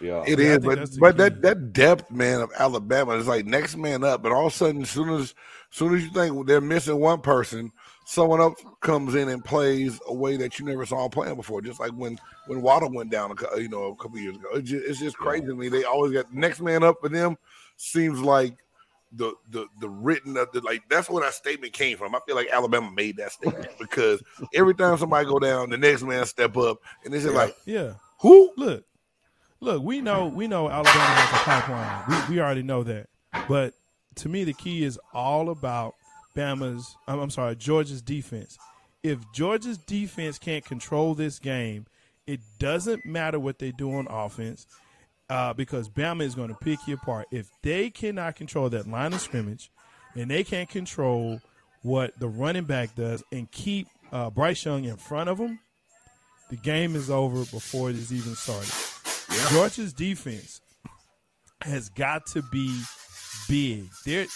Yeah, It Yeah, is, but but key. that that depth, man, of Alabama is like next man up, but all of a sudden, as soon as soon as you think they're missing one person, someone else comes in and plays a way that you never saw him playing before. Just like when when Waddle went down, a, you know, a couple years ago. It's just, it's just crazy to me. They always got next man up for them. Seems like the the the written of the like that's where that statement came from. I feel like Alabama made that statement because every time somebody go down, the next man step up, and it's just like Yeah. who? Look, look, we know we know Alabama has a pipeline. We we already know that. But to me, the key is all about Bama's. I'm, I'm sorry, Georgia's defense. If Georgia's defense can't control this game, it doesn't matter what they do on offense, uh, because Bama is going to pick you apart. If they cannot control that line of scrimmage, and they can't control what the running back does, and keep uh, Bryce Young in front of them, the game is over before it is even started. Georgia's defense has got to be big. There,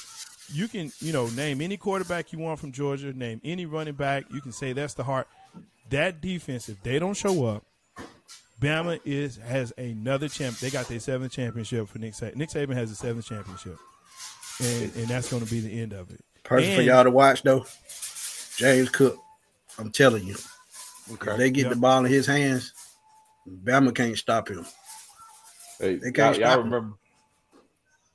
you can you know name any quarterback you want from Georgia, name any running back. You can say that's the heart. That defense, if they don't show up, Bama is has another champ. They got their seventh championship for Nick Saban. Nick Saban has a seventh championship, and and that's going to be the end of it. Person for y'all to watch though, James Cook. I'm telling you, Okay. if they get Yep. the ball in his hands, Bama can't stop him. Hey, They y'all, can't y'all stop 'em. remember?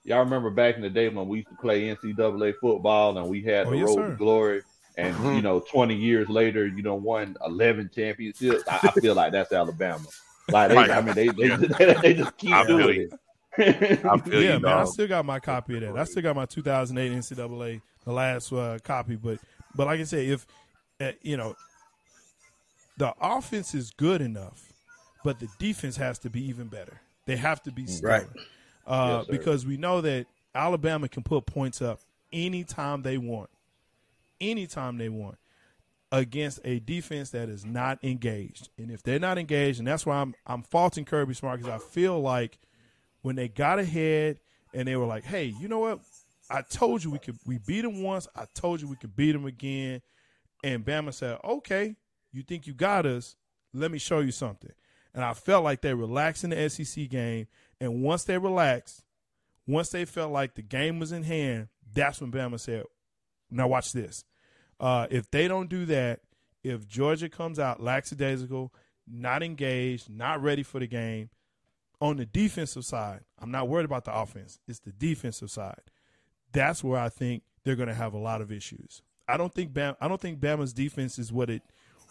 Y'all remember back in the day when we used to play NCAA football and we had Oh, the yes, road to glory, and Mhm. you know, twenty years later, you know, won eleven championships. I, I feel like that's Alabama. Like, they, Right. I mean, they they, Yeah. they, just keep I feel doing you. it. I feel yeah, you, man, I still got my copy of that. I still got my 2008 NCAA, the last uh, copy. But but like I said, if uh, you know the offense is good enough, but the defense has to be even better. They have to be stellar. Right. Uh, Yes, because we know that Alabama can put points up anytime they want, anytime they want against a defense that is not engaged. And if they're not engaged, and that's why I'm I'm faulting Kirby Smart because I feel like when they got ahead and they were like, "Hey, you know what? I told you we could. We beat them once. I told you we could beat them again." And Bama said, "Okay, you think you got us? Let me show you something." And I felt like they relaxed in the SEC game, and once they relaxed, once they felt like the game was in hand, that's when Bama said, "Now watch this." Uh, if they don't do that, if Georgia comes out lackadaisical, not engaged, not ready for the game, on the defensive side, I'm not worried about the offense. It's the defensive side. That's where I think they're going to have a lot of issues. I don't think Bam, I don't think Bama's defense is what it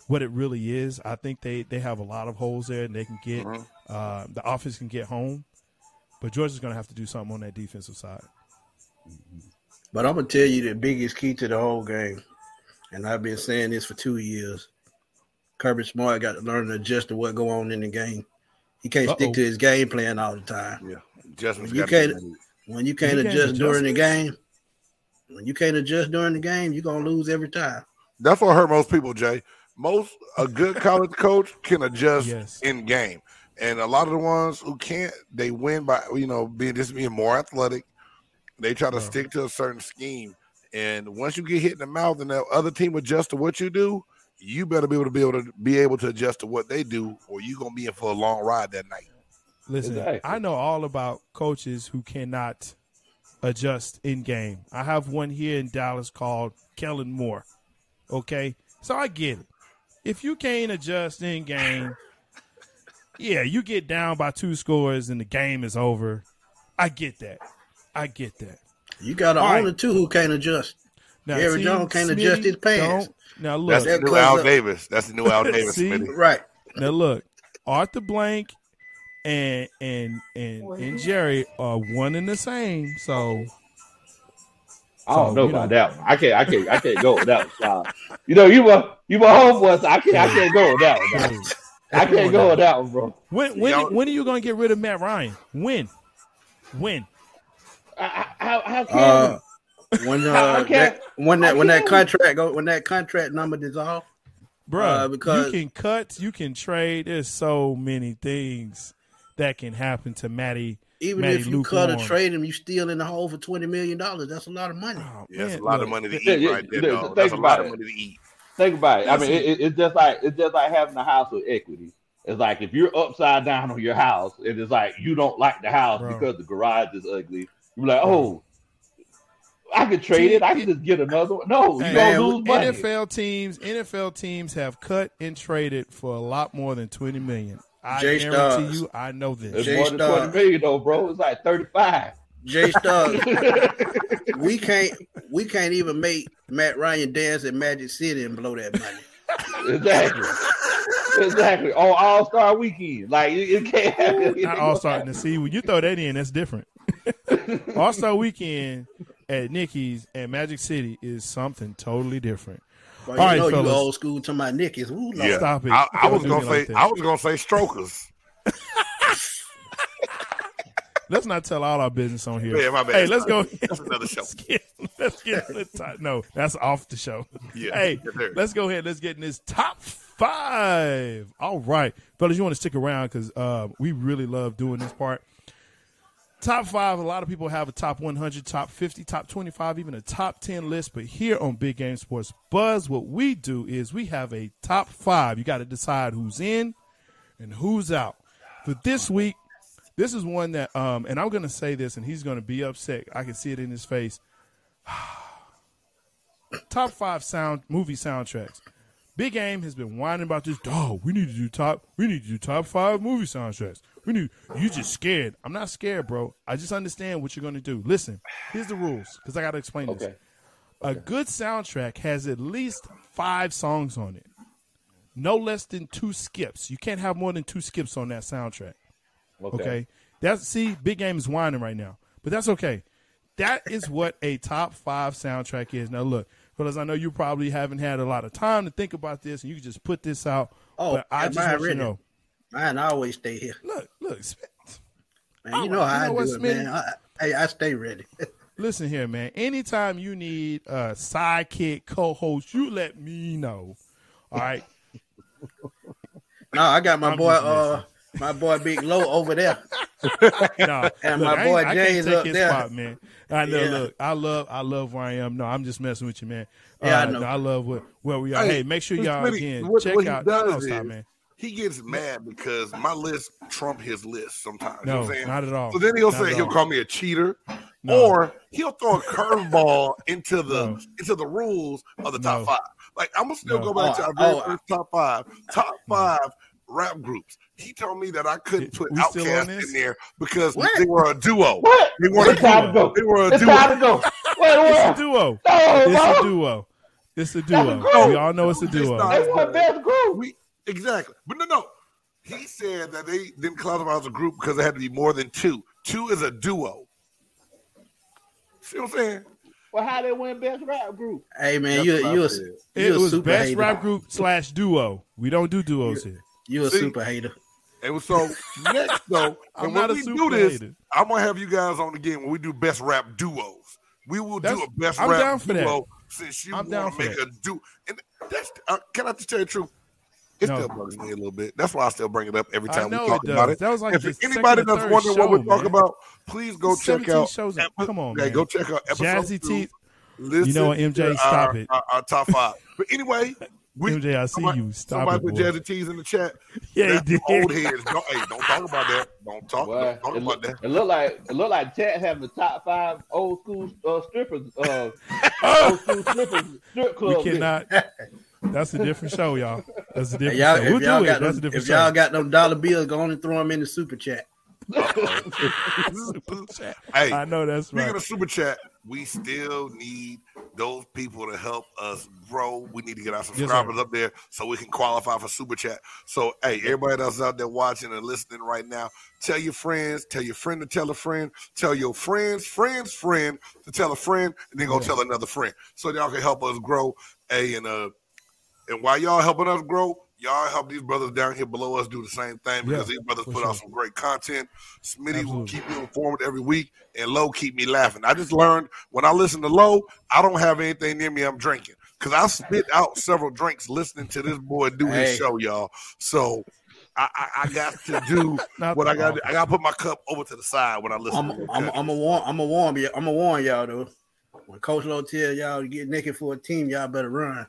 what it really is. I think they they have a lot of holes there, and they can get uh, the offense can get home. But Georgia's going to have to do something on that defensive side. Mm-hmm. But I'm gonna tell you the biggest key to the whole game, and I've been saying this for two years. Kirby Smart got to learn to adjust to what go on in the game. He can't Uh-oh. stick to his game plan all the time. Yeah. Adjustments You can't- When you can't You can't adjust adjust during the game, when you can't adjust during the game, you're gonna lose every time. That's what hurt most people, Jay. Most a good college coach can adjust Yes. in game, and a lot of the ones who can't, they win by you know being just being more athletic. They try to Yeah. stick to a certain scheme, and once you get hit in the mouth and the other team adjusts to what you do, you better be able to be able to be able to adjust to what they do, or you are gonna be in for a long ride that night. Listen, Exactly. I know all about coaches who cannot adjust in game. I have one here in Dallas called Kellen Moore. Okay, so I get it. If you can't adjust in game, yeah, you get down by two scores and the game is over. I get that. I get that. You got to All own right. the two who can't adjust. Now, Eric Jones can't adjust his pants. don't- Now look, That's the new Al up- Davis. That's the new Al Davis. See? Smitty. Right. Now look, Arthur Blank and and and and Jerry are one and the same. So I don't So, know about know. that one. I can't. I can't. I can't go with that one. Sean. You know, you were you were homeboy, so I can't. I can't go with that one. Dog. dude, I can't go with that one, bro. when when Y'all- when are you gonna get rid of Matt Ryan? When? When? I, I, how, how can Uh, when uh, can't- that, when that when that contract go when that contract number dissolve, Bruh, Uh, because- you can cut, you can trade. There's so many things that can happen to Matty. even Matty if you cut or trade him, you still in the hole for twenty million dollars. That's a lot of money. Oh, Yeah, that's a lot of money to eat right there, yeah, That's a lot of money to eat. Think about it. I mean, it, it- it's just like it's just like having a house with equity. It's like if you're upside down on your house, and it's like you don't like the house Bro. because the garage is ugly. You're like, oh, I could trade it. I can just get another one. No, you gonna man, lose money. NFL teams, NFL teams have cut and traded for a lot more than twenty million. I Jay guarantee Stars. you, I know this. It's Jay more than Star. twenty million though, bro. It's like thirty-five. Jay Stars, we can't we can't even make Matt Ryan dance at Magic City and blow that money. exactly. exactly. On All Star Weekend, like it, it can't happen. Not All Star. Now, see, when you throw that in, that's different. All Star Weekend at Nicky's at Magic City is something totally different. But All you right, know fellas. you old school to my Nickies. Ooh, no. Yeah, Stop it. I, I was gonna say like. I was gonna say strokers. Let's not tell all our business on here. Yeah, my bad. Hey, let's go. That's another show. Let's get, let's get to the top. No, that's off the show. Yeah. Hey, let's go ahead. Let's get in this top five. All right, fellas, you want to stick around because uh, we really love doing this part. top five. A lot of people have a top 100, top 50, top 25, even a top 10 list. But here on Big Game Sports Buzz, what we do is we have a top five. You got to decide who's in and who's out. For this week, this is one that, um, and I'm going to say this, and he's going to be upset. I can see it in his face. top five sound movie soundtracks. Big Game has been whining about this. Dog, we need to do top. We need to do top five movie soundtracks. We need. You just scared. I'm not scared, bro. I just understand what you're gonna do. Listen, here's the rules because I got to explain this. Okay. A good soundtrack has at least five songs on it. No less than two skips. You can't have more than two skips on that soundtrack. Okay. Okay. That's see, big game is whining right now. But that's okay. That is what a top five soundtrack is. Now look, because I know you probably haven't had a lot of time to think about this and you can just put this out. Oh, but I just want you to know. Mine always stay here. Look, look, Smith, Man, you know you how know I what, do it, Smitty? man. I, hey, I stay ready. listen here, man. Anytime you need a sidekick co-host, you let me know. All right. no, I got my I'm boy, uh, my boy Big Low over there. No, And look, my I boy I can't James take up his there. spot, man. I know. Yeah. Look, I love, I love where I am. No, I'm just messing with you, man. Yeah, I Uh, know. no, I love where, where we are. Hey, make sure y'all Smitty, again what- check what out. does No, stop, man. He gets mad because my list trump his list sometimes. you know No, what I'm not at all. So then he'll Not say he'll call me a cheater, No. or he'll throw a curveball into the No. into the rules of the top No. five. Like I'm gonna still No. go back to our Oh, very oh, first top five. Top five rap groups. He told me that I couldn't put We still on Outkast in there because What? they were a duo. What? They weren't It's a time to duo. go. They were a It's duo. time to go. Wait, It's a duo. No, It's a duo. It's a That's a duo. group. We all know it's a It's duo. not. They were best group. We exactly, but no, no. He said that they didn't classify as a group because there had to be more than two. Two is a duo. See what I'm saying? Well, how they win best rap group? Hey man, That's you what you a, said. you It was super best hater. rap group slash duo. We don't do duos here. You a See? super hater. And so next though, I'm and when we do this, hater. I'm gonna have you guys on again when we do best rap duos. We will do a best I'm rap for that. duo since you want to make that. a do. And that's uh, can I just tell you the truth? It No. still bugs me a little bit. That's why I still bring it up every time we talk it about it. That was like if anybody that's wondering what we're talking about, please go check out. shows epi- Come on, yeah, man. go check out episode Jazzy two. Teeth. Listen You know what, MJ, stop our, it. Our, our top five. But anyway, we, MJ, I see somebody, you. Stop somebody it, put boy. Jazzy T's in the chat. Yeah, he did. Old heads. Don't, hey, don't talk about that. Don't talk, Well, don't talk about look, that. it look like it look like Ted having the top five old school uh, strippers, uh, old school strippers strip club. We cannot. That's a different show, y'all. That's a different y'all, show. We'll y'all do it. got That's a them, different if y'all got them dollar bills, go on and throw them in the super chat. Super chat. Hey, I know that's Speaking right. of super chat, we still need those people to help us grow. We need to get our subscribers up there so we can qualify for super chat. So, hey, everybody that's out there watching and listening right now, tell your friends, tell your friend to tell a friend, tell your friends, friends, friend to tell a friend, and then go tell another friend, so y'all can help us grow. Hey, and uh, and while y'all helping us grow, y'all help these brothers down here below us do the same thing because Yeah, these brothers for put out some great content. Smitty will keep you informed every week, and Low keep me laughing. I just learned when I listen to Low, I don't have anything near me I'm drinking because I spit out several drinks listening to this boy do his show, y'all. So. I, I, I got to do what I got. office. I got to put my cup over to the side when I listen. I'm to it, I'm? I'm a warn I'm a warn you I'm a warn y'all though. When Coach Low tell y'all to get naked for a team, y'all better run.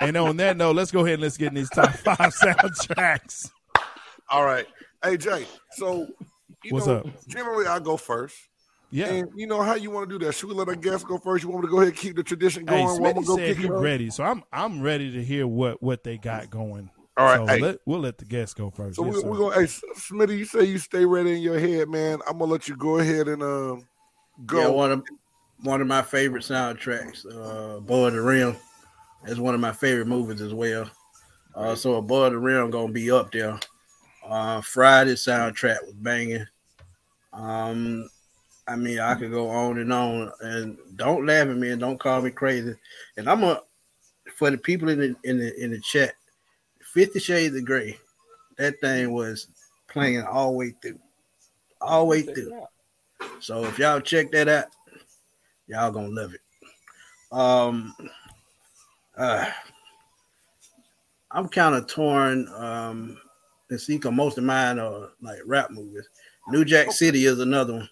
And on that note, let's go ahead and let's get in these top five soundtracks. All right, hey Jay. So you What's know, up? generally I go first. Yeah. And you know how you want to do that? Should we let our guests go first? You want me to go ahead and keep the tradition going? Hey, Well, Smitty gonna go said kick he ready, so I'm I'm ready to hear what what they got going. All right, so hey. let, we'll let the guests go first. So Yes, we, sir. we're gonna. Hey, Smitty, you say you stay ready in your head, man. I'm gonna let you go ahead and um go. Yeah, one of one of my favorite soundtracks, uh, Above the Rim. That's one of my favorite movies as well. Uh, so Above the Rim gonna be up there. Uh, Friday soundtrack was banging. Um, I mean, I could go on and on. And don't laugh at me and don't call me crazy. And I'm a for the people in the in the in the chat. Fifty Shades of Grey. That thing was playing all the way through, all the way through. So if y'all check that out, y'all gonna love it. Um, uh, I'm kind of torn. Um, and see, 'cause most of mine are like rap movies. New Jack City is another one.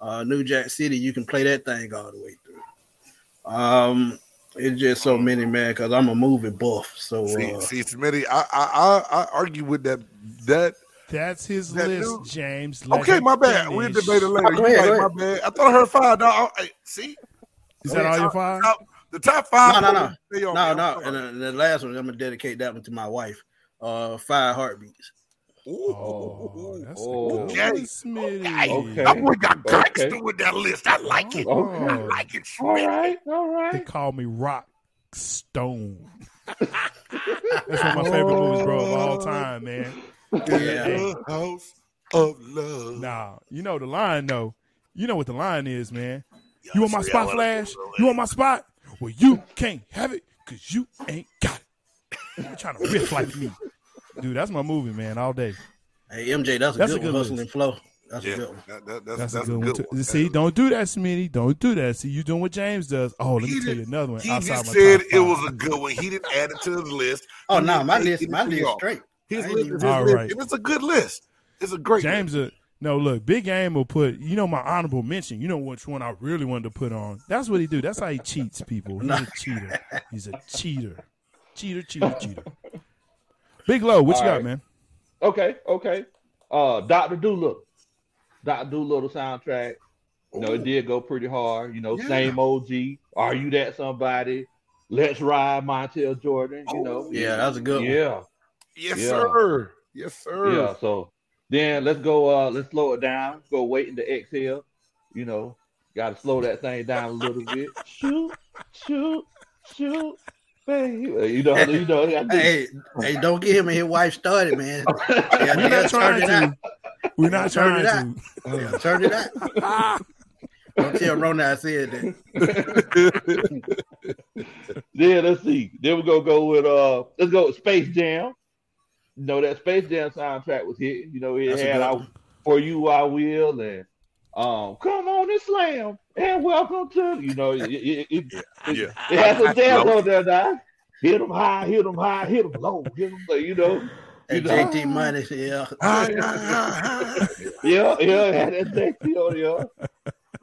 Uh, New Jack City, you can play that thing all the way through. Um, it's just so many, man, because I'm a movie buff. So See, uh, see, Smitty, I, I I I argue with that. That That's his That list, dude- James. Let okay, my bad. We'll debate it later. Oh, go ahead, right, my bad. I thought I heard five. Dog. Hey, see, Is that all your five? top- the top five. No, no, no. No, me. No. And the, the last one, I'm gonna dedicate that one to my wife. Uh, Five Heartbeats. Ooh, Oh, that's Oh. a Okay. Smitty. Okay. That boy got Okay. gangster with that list. I like it. Okay. I like it, All Smitty. right, all They call me Rock Stone. That's one of my favorite movies, bro, of all time, man. Yeah. The house of love. Nah, you know the line though. You know what the line is, man. You want my spot flash? You want my spot? Well, you can't have it because you ain't got it. You're trying to riff like me. Dude, that's my movie, man, all day. Hey, MJ, that's a That's a good, good one. Hustling list. flow. That's Yeah, a good one. that, that, that's, That's, that's, a good, one. Too. one. See, don't do that, Smitty. Don't do that. See, you doing what James does. Oh, let me He tell you another one. He outside just said it was a good one. He didn't add it to the list. Oh He no, didn't my take list, my list off. straight. His list his All list, right. it's a good list. It's a great James, uh, no, look, Big Game will put, you know, my honorable mention. You know which one I really wanted to put on. That's what he do. That's how he cheats people. He's a cheater. He's a cheater. Cheater, cheater, cheater. Big Low, what you All got, man? Okay, okay. Uh, Doctor Dolittle, Doctor Dolittle soundtrack. You know, it did go pretty hard. You know, Yeah. same OG. Are you that somebody? Let's ride Montel Jordan. You know, Yeah, that's a good one. Yeah, Yes, Yeah. sir. Yes, sir. yeah. So then let's go. Uh, let's slow it down. Go waiting to exhale. You know, got to slow that thing down a little bit. Shoot, shoot, shoot, baby. You know, you know. I think- Hey, hey, don't get him and his wife started, man. Yeah, We're yeah, not turn trying it out. to. We're not Turn trying it to. out. Yeah, turn it out. Don't tell Rona I said that. Then let's see. Then we're gonna go with uh let's go with Space Jam. You know that Space Jam soundtrack was hitting. You know, it That's had one. For You I Will and um Come on and Slam and welcome to you know it, it, it, it, yeah. it has some jams on there now. Hit them high, hit them high, hit them low, hit them, you know. You know. JT Money, yeah. Ah, ah, ah, ah. Yeah, yeah, had that sexy on there.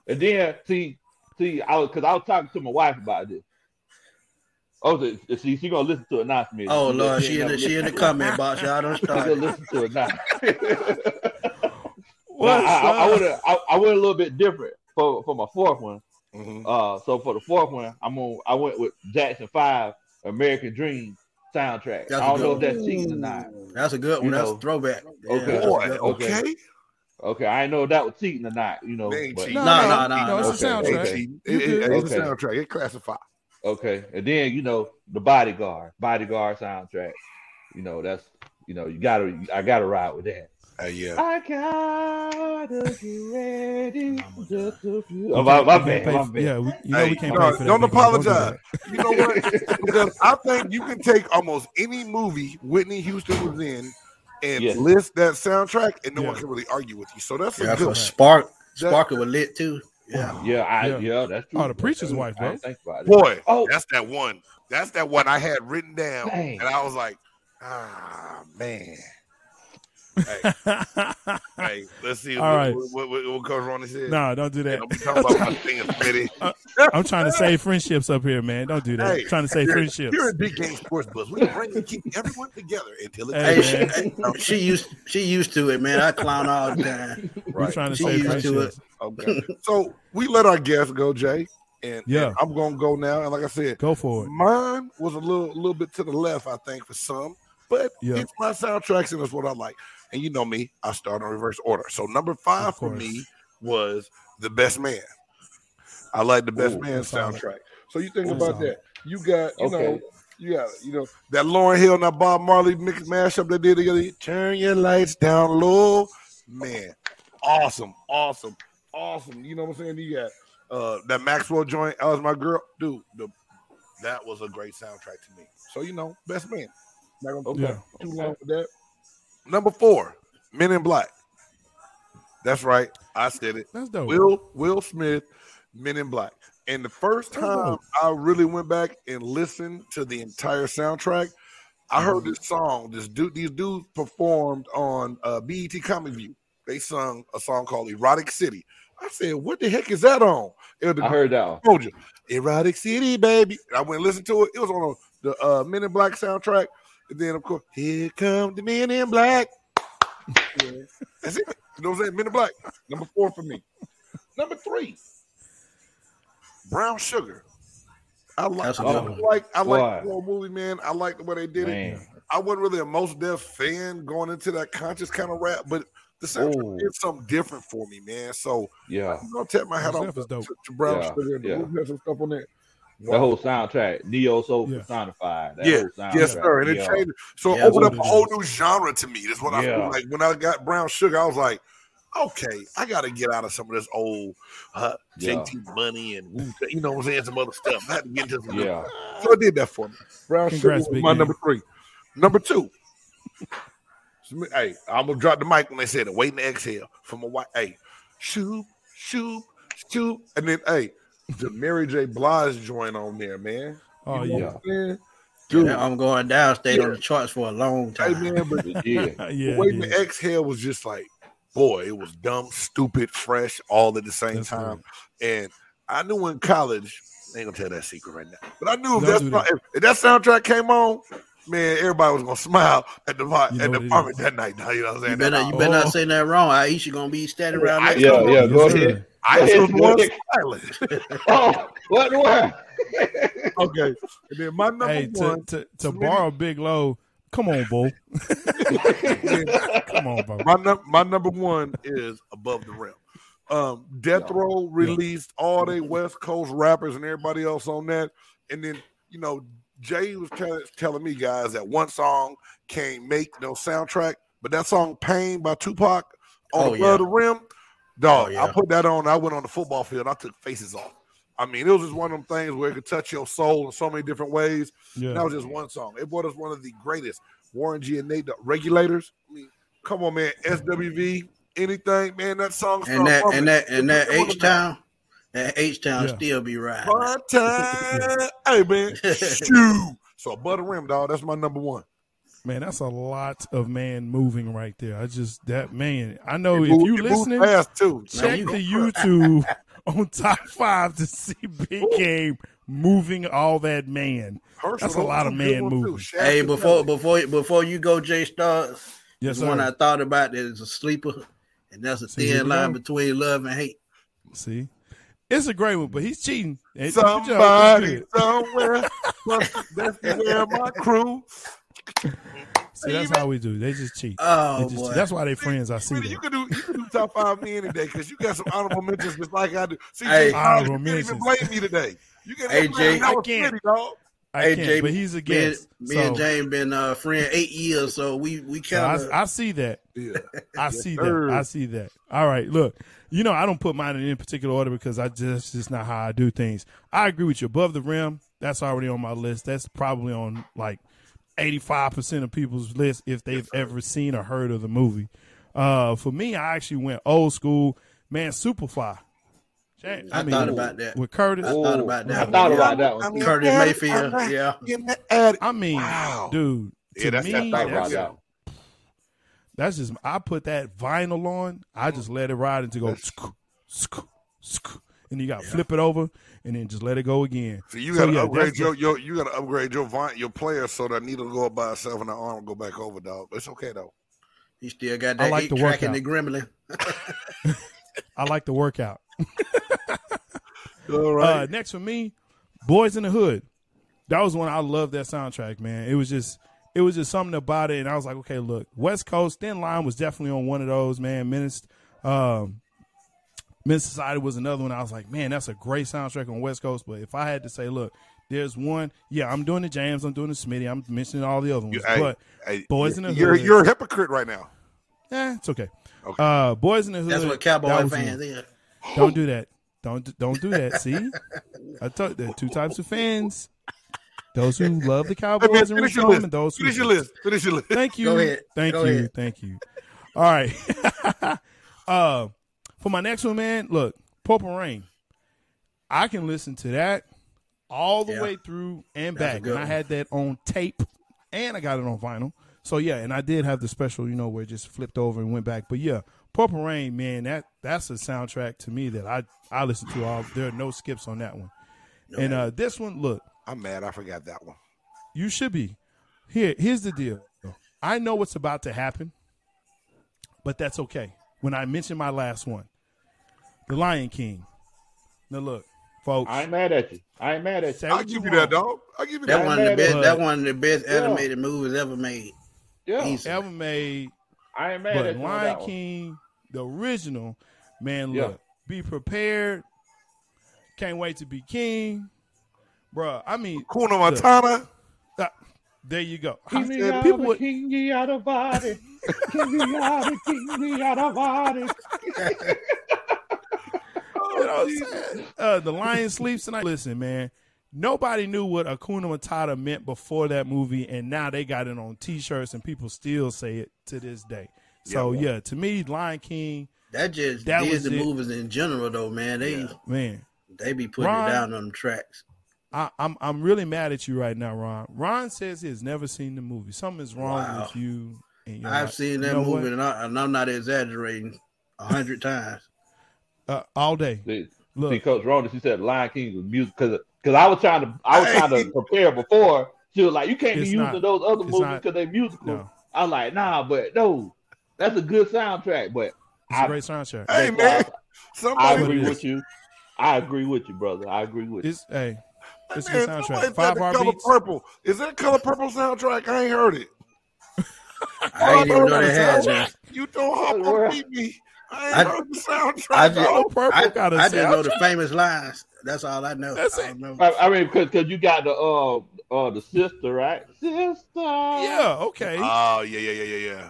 And then see, see, I was because I was talking to my wife about this. Oh, the- see, she gonna listen to it now, Smith. Oh She- Lord, she she in the she in the comment box. Y'all don't She gonna start. listen to it now. What's Now, I, I, I up? would I, I went a little bit different for for my fourth one. Mhm. Uh, so for the fourth one, I'm on. I went with Jackson Five, American Dream soundtrack. That's I a don't know if that's cheating or not. That's a good one. You That's know. a throwback. Yeah, Okay. that's Boy, okay. okay. Okay, I didn't know if that was cheating or not. You know, They ain't but- cheating. No, No, no, no, no, no. It's a okay, soundtrack. okay. It, You it, good. it's a Okay. soundtrack. It classified. Okay, and then you know the Bodyguard, Bodyguard soundtrack. You know that's you know you gotta I gotta ride with that. Uh, yeah. I gotta get ready. Just a few. We Oh, my, can't- my bad, my bad. Yeah, we, you know Hey, we can't no, pay for that. don't Big do apologize. that. You know what? because I think you can take almost any movie Whitney Houston was in and Yes. list that soundtrack, and no one can really argue with you. So that's a Yeah, good. for Spark. That- Sparkle was lit too. Yeah. Yeah, I Yeah. yeah, that's true. Oh, the preacher's That's wife, bro. think about it. Boy, Oh. that's that one. That's that one I had written down, Dang. and I was like, ah, man. Hey, hey, let's see All what, right. what, what, what Coach Ronnie said. no, don't do Hey, that. don't be talking about my thing, Smitty. Uh, I'm trying to save friendships up here, man. Don't do that. Hey, trying to save friendships. friendships. Here at Big Game Sports Buzz, we bring and keep everyone together until it's Hey, Hey, man. she, she used she used to it, man. I clown all the time. We're trying to She save used to friendships. Okay. so we let our guests go, Jay. And, Yeah. and I'm gonna go now. And like I said, Go for it. mine was a little little bit to the left, I think, for some, but Yeah. it's my soundtracks and it's what I like. And you know me, I start in reverse order. So number five for me was the best man. I like the best Ooh, man soundtrack. So you think about that. You got, you know, you got, you know, that Lauryn Hill and that Bob Marley mix mashup they did together. Turn your lights down low. Man, awesome, awesome, awesome. You know what I'm saying? You got uh that Maxwell joint, I was my girl. Dude, the that was a great soundtrack to me. So you know, best man. Not gonna Okay. Yeah. too long with that. Number four, Men in Black. That's right. I said it. That's dope. Will Will Smith, Men in Black. And the first time. I really went back and listened to the entire soundtrack, I heard Mm-hmm. this song. This dude, these dudes performed on uh, BET Comic View. they sung a song called Erotic City. I said, what the heck is that on? It was the I heard that one. told you. Erotic City, baby. I went and listened to it. It was on the uh, Men in Black soundtrack. And then, of course, here come the Men in Black. That's it. You know what I'm saying? Men in Black. Number four for me. Number three, Brown Sugar. I like, That's a I like, I like the whole movie, man. I like the way they did it. I wasn't really a Mos Def fan going into that conscious kind of rap, but the soundtrack Oh. did something different for me, man. So Yeah. I'm gonna tap my hat Most off to, to Brown Yeah, Sugar and the yeah. movie has some stuff on there. The whole soundtrack, Neo Soul Yeah. personified. That Yeah, whole yes, sir. And it changed. So it Yeah, opened up a whole new genre to me. That's what I feel like when I got Brown Sugar. I was like, okay, I got to get out of some of this old uh, Yeah. JT Money and you know what I'm saying, some other stuff. I had to get into some. Yeah. So it did that for me. Brown Congrats, Sugar was my Game. number three. Number two. Hey, I'm gonna drop the mic when they said it. Waiting to exhale from a white. Hey, shoot, shoot, shoot, and then hey, the Mary J. Blige joint on there, man. Oh You know yeah, what I'm saying? Dude, Dude, I'm going down. Stayed on the charts for a long hey time. man, but It did. yeah. Waiting yeah. to exhale was just like, boy, it was dumb, stupid, fresh, all at the same That's time. And I knew in college, I ain't gonna tell that secret right now, but I knew if, Don't that's that. if, if that soundtrack came on, man, everybody was gonna smile at the You at the what apartment that night. You know what I'm saying? You better, you better Oh. not say that wrong. Aisha gonna be standing oh. around I- Yeah, yeah, go ahead. Sir. I Go ahead, was the one silent. Oh, what the world? okay, and then my number Hey, to, one, to, to Submitted- borrow Big Low, come on, Bo. come on, bro. my num- my number one is above the rim. Um, Death Row released all they West Coast rappers and everybody else on that, and then you know Jay was tell- telling me guys that one song can't make no soundtrack, but that song "Pain" by Tupac on Oh, Above yeah. the Rim, dog. Oh, yeah. I put that on. I went on the football field. I took faces off. I mean, it was just one of them things where it could touch your soul in so many different ways. Yeah. That was just one song. It brought us one of the greatest. Warren G and Nate, the regulators. I mean, come on, man. SWV, anything, man. That song. And that and that and that It was H town, that H town Yeah. still be riding. Fun time. hey, man. Shoot. So, Butter Rim, dog. That's my number one. Man, that's a lot of man moving right there. I just that man. I know It if moved- you it moved listening, fast too. check the YouTube on top five to see Big Game moving all that man. Herschel, That's a lot of man good moving. Hey, before before before you go, J Stars. Yes, the one I thought about that is a sleeper, and that's a See, thin line go. between love and hate. See, it's a great one, but he's cheating. Hey, good job. Somebody somewhere. That's where my crew. See, that's how we do. They just cheat. Oh They just boy, cheat. That's why they friends. I see Really, you can do you can do top five me any day because you got some honorable mentions just like I do. See, Hey. Jay, Honorable you can't even blame me today. You can't Hey, Jay, I I can't. petty, dog. I Hey, can't, Jay, but he's a me, and, guest. me and so- James been uh, friend eight years, so we we so kind of I, I see that. Yeah. I see sir. that. I see that. All right, look. You know, I don't put mine in any particular order because I just just not how I do things. I agree with you. Above the rim, that's already on my list. That's probably on like eighty five percent of people's list if they've ever seen or heard of the movie. Uh, for me, I actually went old school. Man, Superfly. Jay- I mean, thought about that. with Curtis. I thought about that I thought yeah. about that one. I mean, Curtis yeah, Mayfield, I'm yeah. getting that. I mean, Wow. dude. To Yeah, that's- me, that's I that's, that that's just I put that vinyl on. I just let it ride until go, sk, sk, sk, and you got to flip it over and then just let it go again. So you gotta yeah, upgrade your, your you gotta upgrade your vine, your player so that needle go up by itself and the arm go back over, dog. It's okay though. he still got I that like eight the track in the Gremlin. I like the workout. All Uh, next for me, Boys in the Hood. That was one I loved that soundtrack, man. It was just it was just something about it, and I was like, okay, look, West Coast Thin Line was definitely on one of those, man. Menace, um, Men's Society was another one. I was like, man, that's a great soundtrack on West Coast. But if I had to say, look, there's one, yeah, I'm doing the James, I'm doing the Smitty, I'm mentioning all the other ones, You- hey, but hey, Boys in the you're, Hood, You're a hypocrite right now. eh, it's okay. Okay. Uh, Boys in the Hood. That's what cowboy was fans one. is. Don't do that. Don't don't do that. See, I told there are two types of fans: those who love the Hey, Cowboys man, and finish root your for them, and those who Finish your list. Finish your list. Thank you. Go ahead. Thank Go you. ahead. Thank you. All right. uh, for my next one, man, look, Purple Rain. I can listen to that all the Yeah. way through and That's back, and I had that on tape, and I got it on vinyl. So yeah, and I did have the special, you know, where it just flipped over and went back. But yeah, Purple Rain, man, that that's a soundtrack to me that I I listen to all. There are no skips on that one. And uh this one, look, I'm mad. I forgot that one. you should be. Here, here's the deal. I know what's about to happen, but that's okay. When I mention my last one, The Lion King. Now look, folks. I ain't mad at you. I ain't mad at you. I'll give you you that, dog. I'll give you That that. one of the best. at- That one of the best Yeah. animated movies ever made. Yeah, Easy. Ever made, I ain't mad but at you. on Lion one. King, the original, man. Yeah. Look, be prepared. Can't wait to be king, Bruh, I mean, Kuna Matata. uh, there you go. King me said out, people of- would- king me out of body. King me out, of- king me out of body. You know what I'm saying? Uh, the lion sleeps tonight. Listen, man. Nobody knew what Hakuna Matata meant before that movie, and now they got it on T-shirts, and people still say it to this day. So Yeah. yeah, to me, Lion King, That just That was Disney it. movies in general, though, man. They Yeah. man, they be putting Ron- it down on the tracks. I, I'm I'm really mad at you right now, Ron. Ron says he has never seen the movie. Something is wrong Wow. with you. And I've not- seen you that know movie, and, I, and I'm not exaggerating. A hundred times. Uh, all day. See, Look, see, Coach Ronda, she said Lion King was music because because I was trying to I was trying to prepare before. She was like, you can't It's be using not. those other movies because they're musical. no, I was like, nah, but no, that's a good soundtrack. But it's a I- great soundtrack. Hey man, I somebody. agree it is. with you. I agree with you, brother. I agree with you. It's hey, it's a man, good soundtrack. somebody said Five the color heartbeats. purple. Is that color purple soundtrack? I ain't heard it. I didn't even know they had Soundtrack. You don't hop on beat me. I ain't I- heard the soundtrack. I just- Color purple I, got a I just know the famous lines. That's all I know. That's I it. don't know. I, I mean, because you got the uh uh the sister, right? Sister. Yeah, okay. Oh yeah, yeah, yeah, yeah, yeah.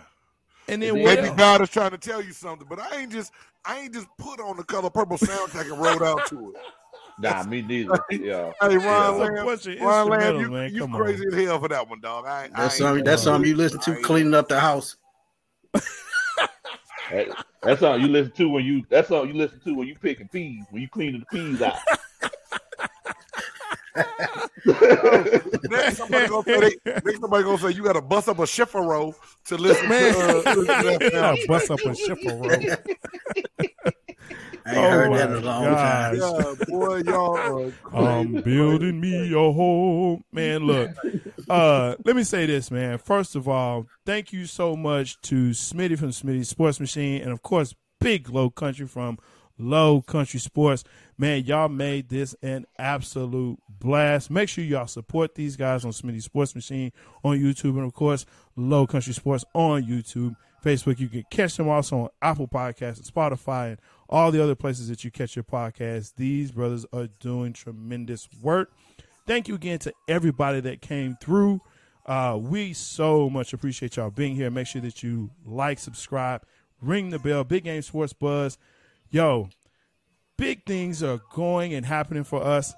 and then maybe what Maybe? God is trying to tell you something, but I ain't just I ain't just put on the color purple soundtrack and rolled out to it. Nah, me neither. Yeah. Hey Ron It's a Lamb, bunch of Ron Lamb, you, man. you Come crazy on. as hell for that one, dog. I, ain't- I That's something. That's something you listen to cleaning up the house. That- that's all you listen to when you. That's all you listen to when you picking peas. When you cleaning the peas out. Next somebody gonna say they, next somebody gonna say you got to bust up a shiffer roll to listen Man. to, uh, to that Yeah, sound. bust up a shipper roll. I ain't Oh heard my that in a long gosh. time. Yeah, boy, y'all are crazy. I'm building me a home. Man, look. Uh, let me say this, man. First of all, thank you so much to Smitty from Smitty Sports Machine and of course Big Low Country from Low Country Sports. Man, y'all made this an absolute blast. Make sure y'all support these guys on Smitty Sports Machine on YouTube and of course Low Country Sports on YouTube. Facebook, you can catch them also on Apple Podcasts and Spotify and all the other places that you catch your podcast. These brothers are doing tremendous work. Thank you again to everybody that came through. Uh, we so much appreciate y'all being here. Make sure that you like, subscribe, ring the bell. Big Game Sports Buzz. Yo, big things are going and happening for us.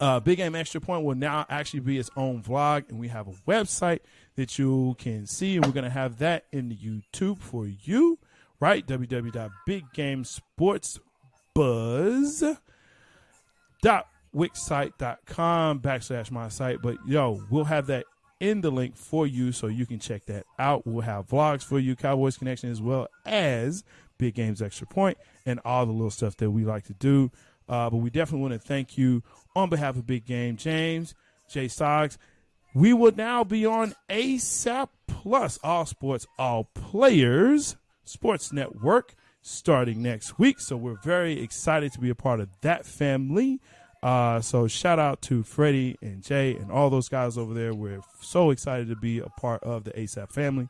Uh, Big Game Extra Point will now actually be its own vlog, and we have a website that you can see, and we're going to have that in the YouTube for you, right? www.biggamesportsbuzz dot wixsite.com backslash my site. But yo, we'll have that in the link for you so you can check that out. We'll have vlogs for you, Cowboys Connection, as well as Big Games Extra Point and all the little stuff that we like to do. Uh, but we definitely want to thank you on behalf of Big Game James, Jay Soggs. We will now be on ASAP Plus, All Sports, All Players Sports Network starting next week. So we're very excited to be a part of that family. Uh, so shout out to Freddie and Jay and all those guys over there. We're so excited to be a part of the ASAP family.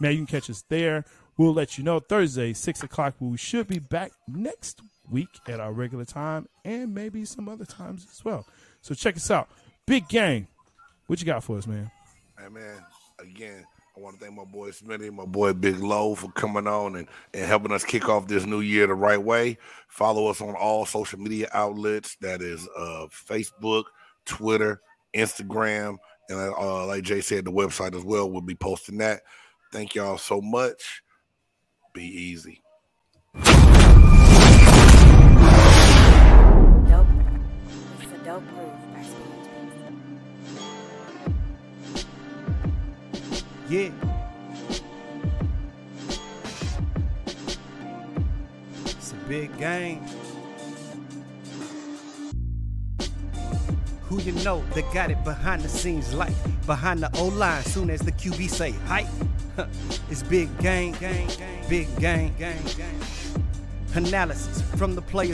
Man, you can catch us there. We'll let you know Thursday, six o'clock. We should be back next week at our regular time and maybe some other times as well. So check us out. Big game. What you got for us, man? Hey man, again, I want to thank my boy Smitty, my boy Big Low for coming on and, and helping us kick off this new year the right way. Follow us on all social media outlets. That is uh, Facebook, Twitter, Instagram, and uh, like Jay said, the website as well. We'll be posting that. Thank y'all so much. Be easy. Dope. It's a dope groove by Steve. Yeah. Big game. Who you know that got it behind the scenes like behind the O line soon as the QB say hype. it's big game, game, game, big game, game, game. Analysis from the players.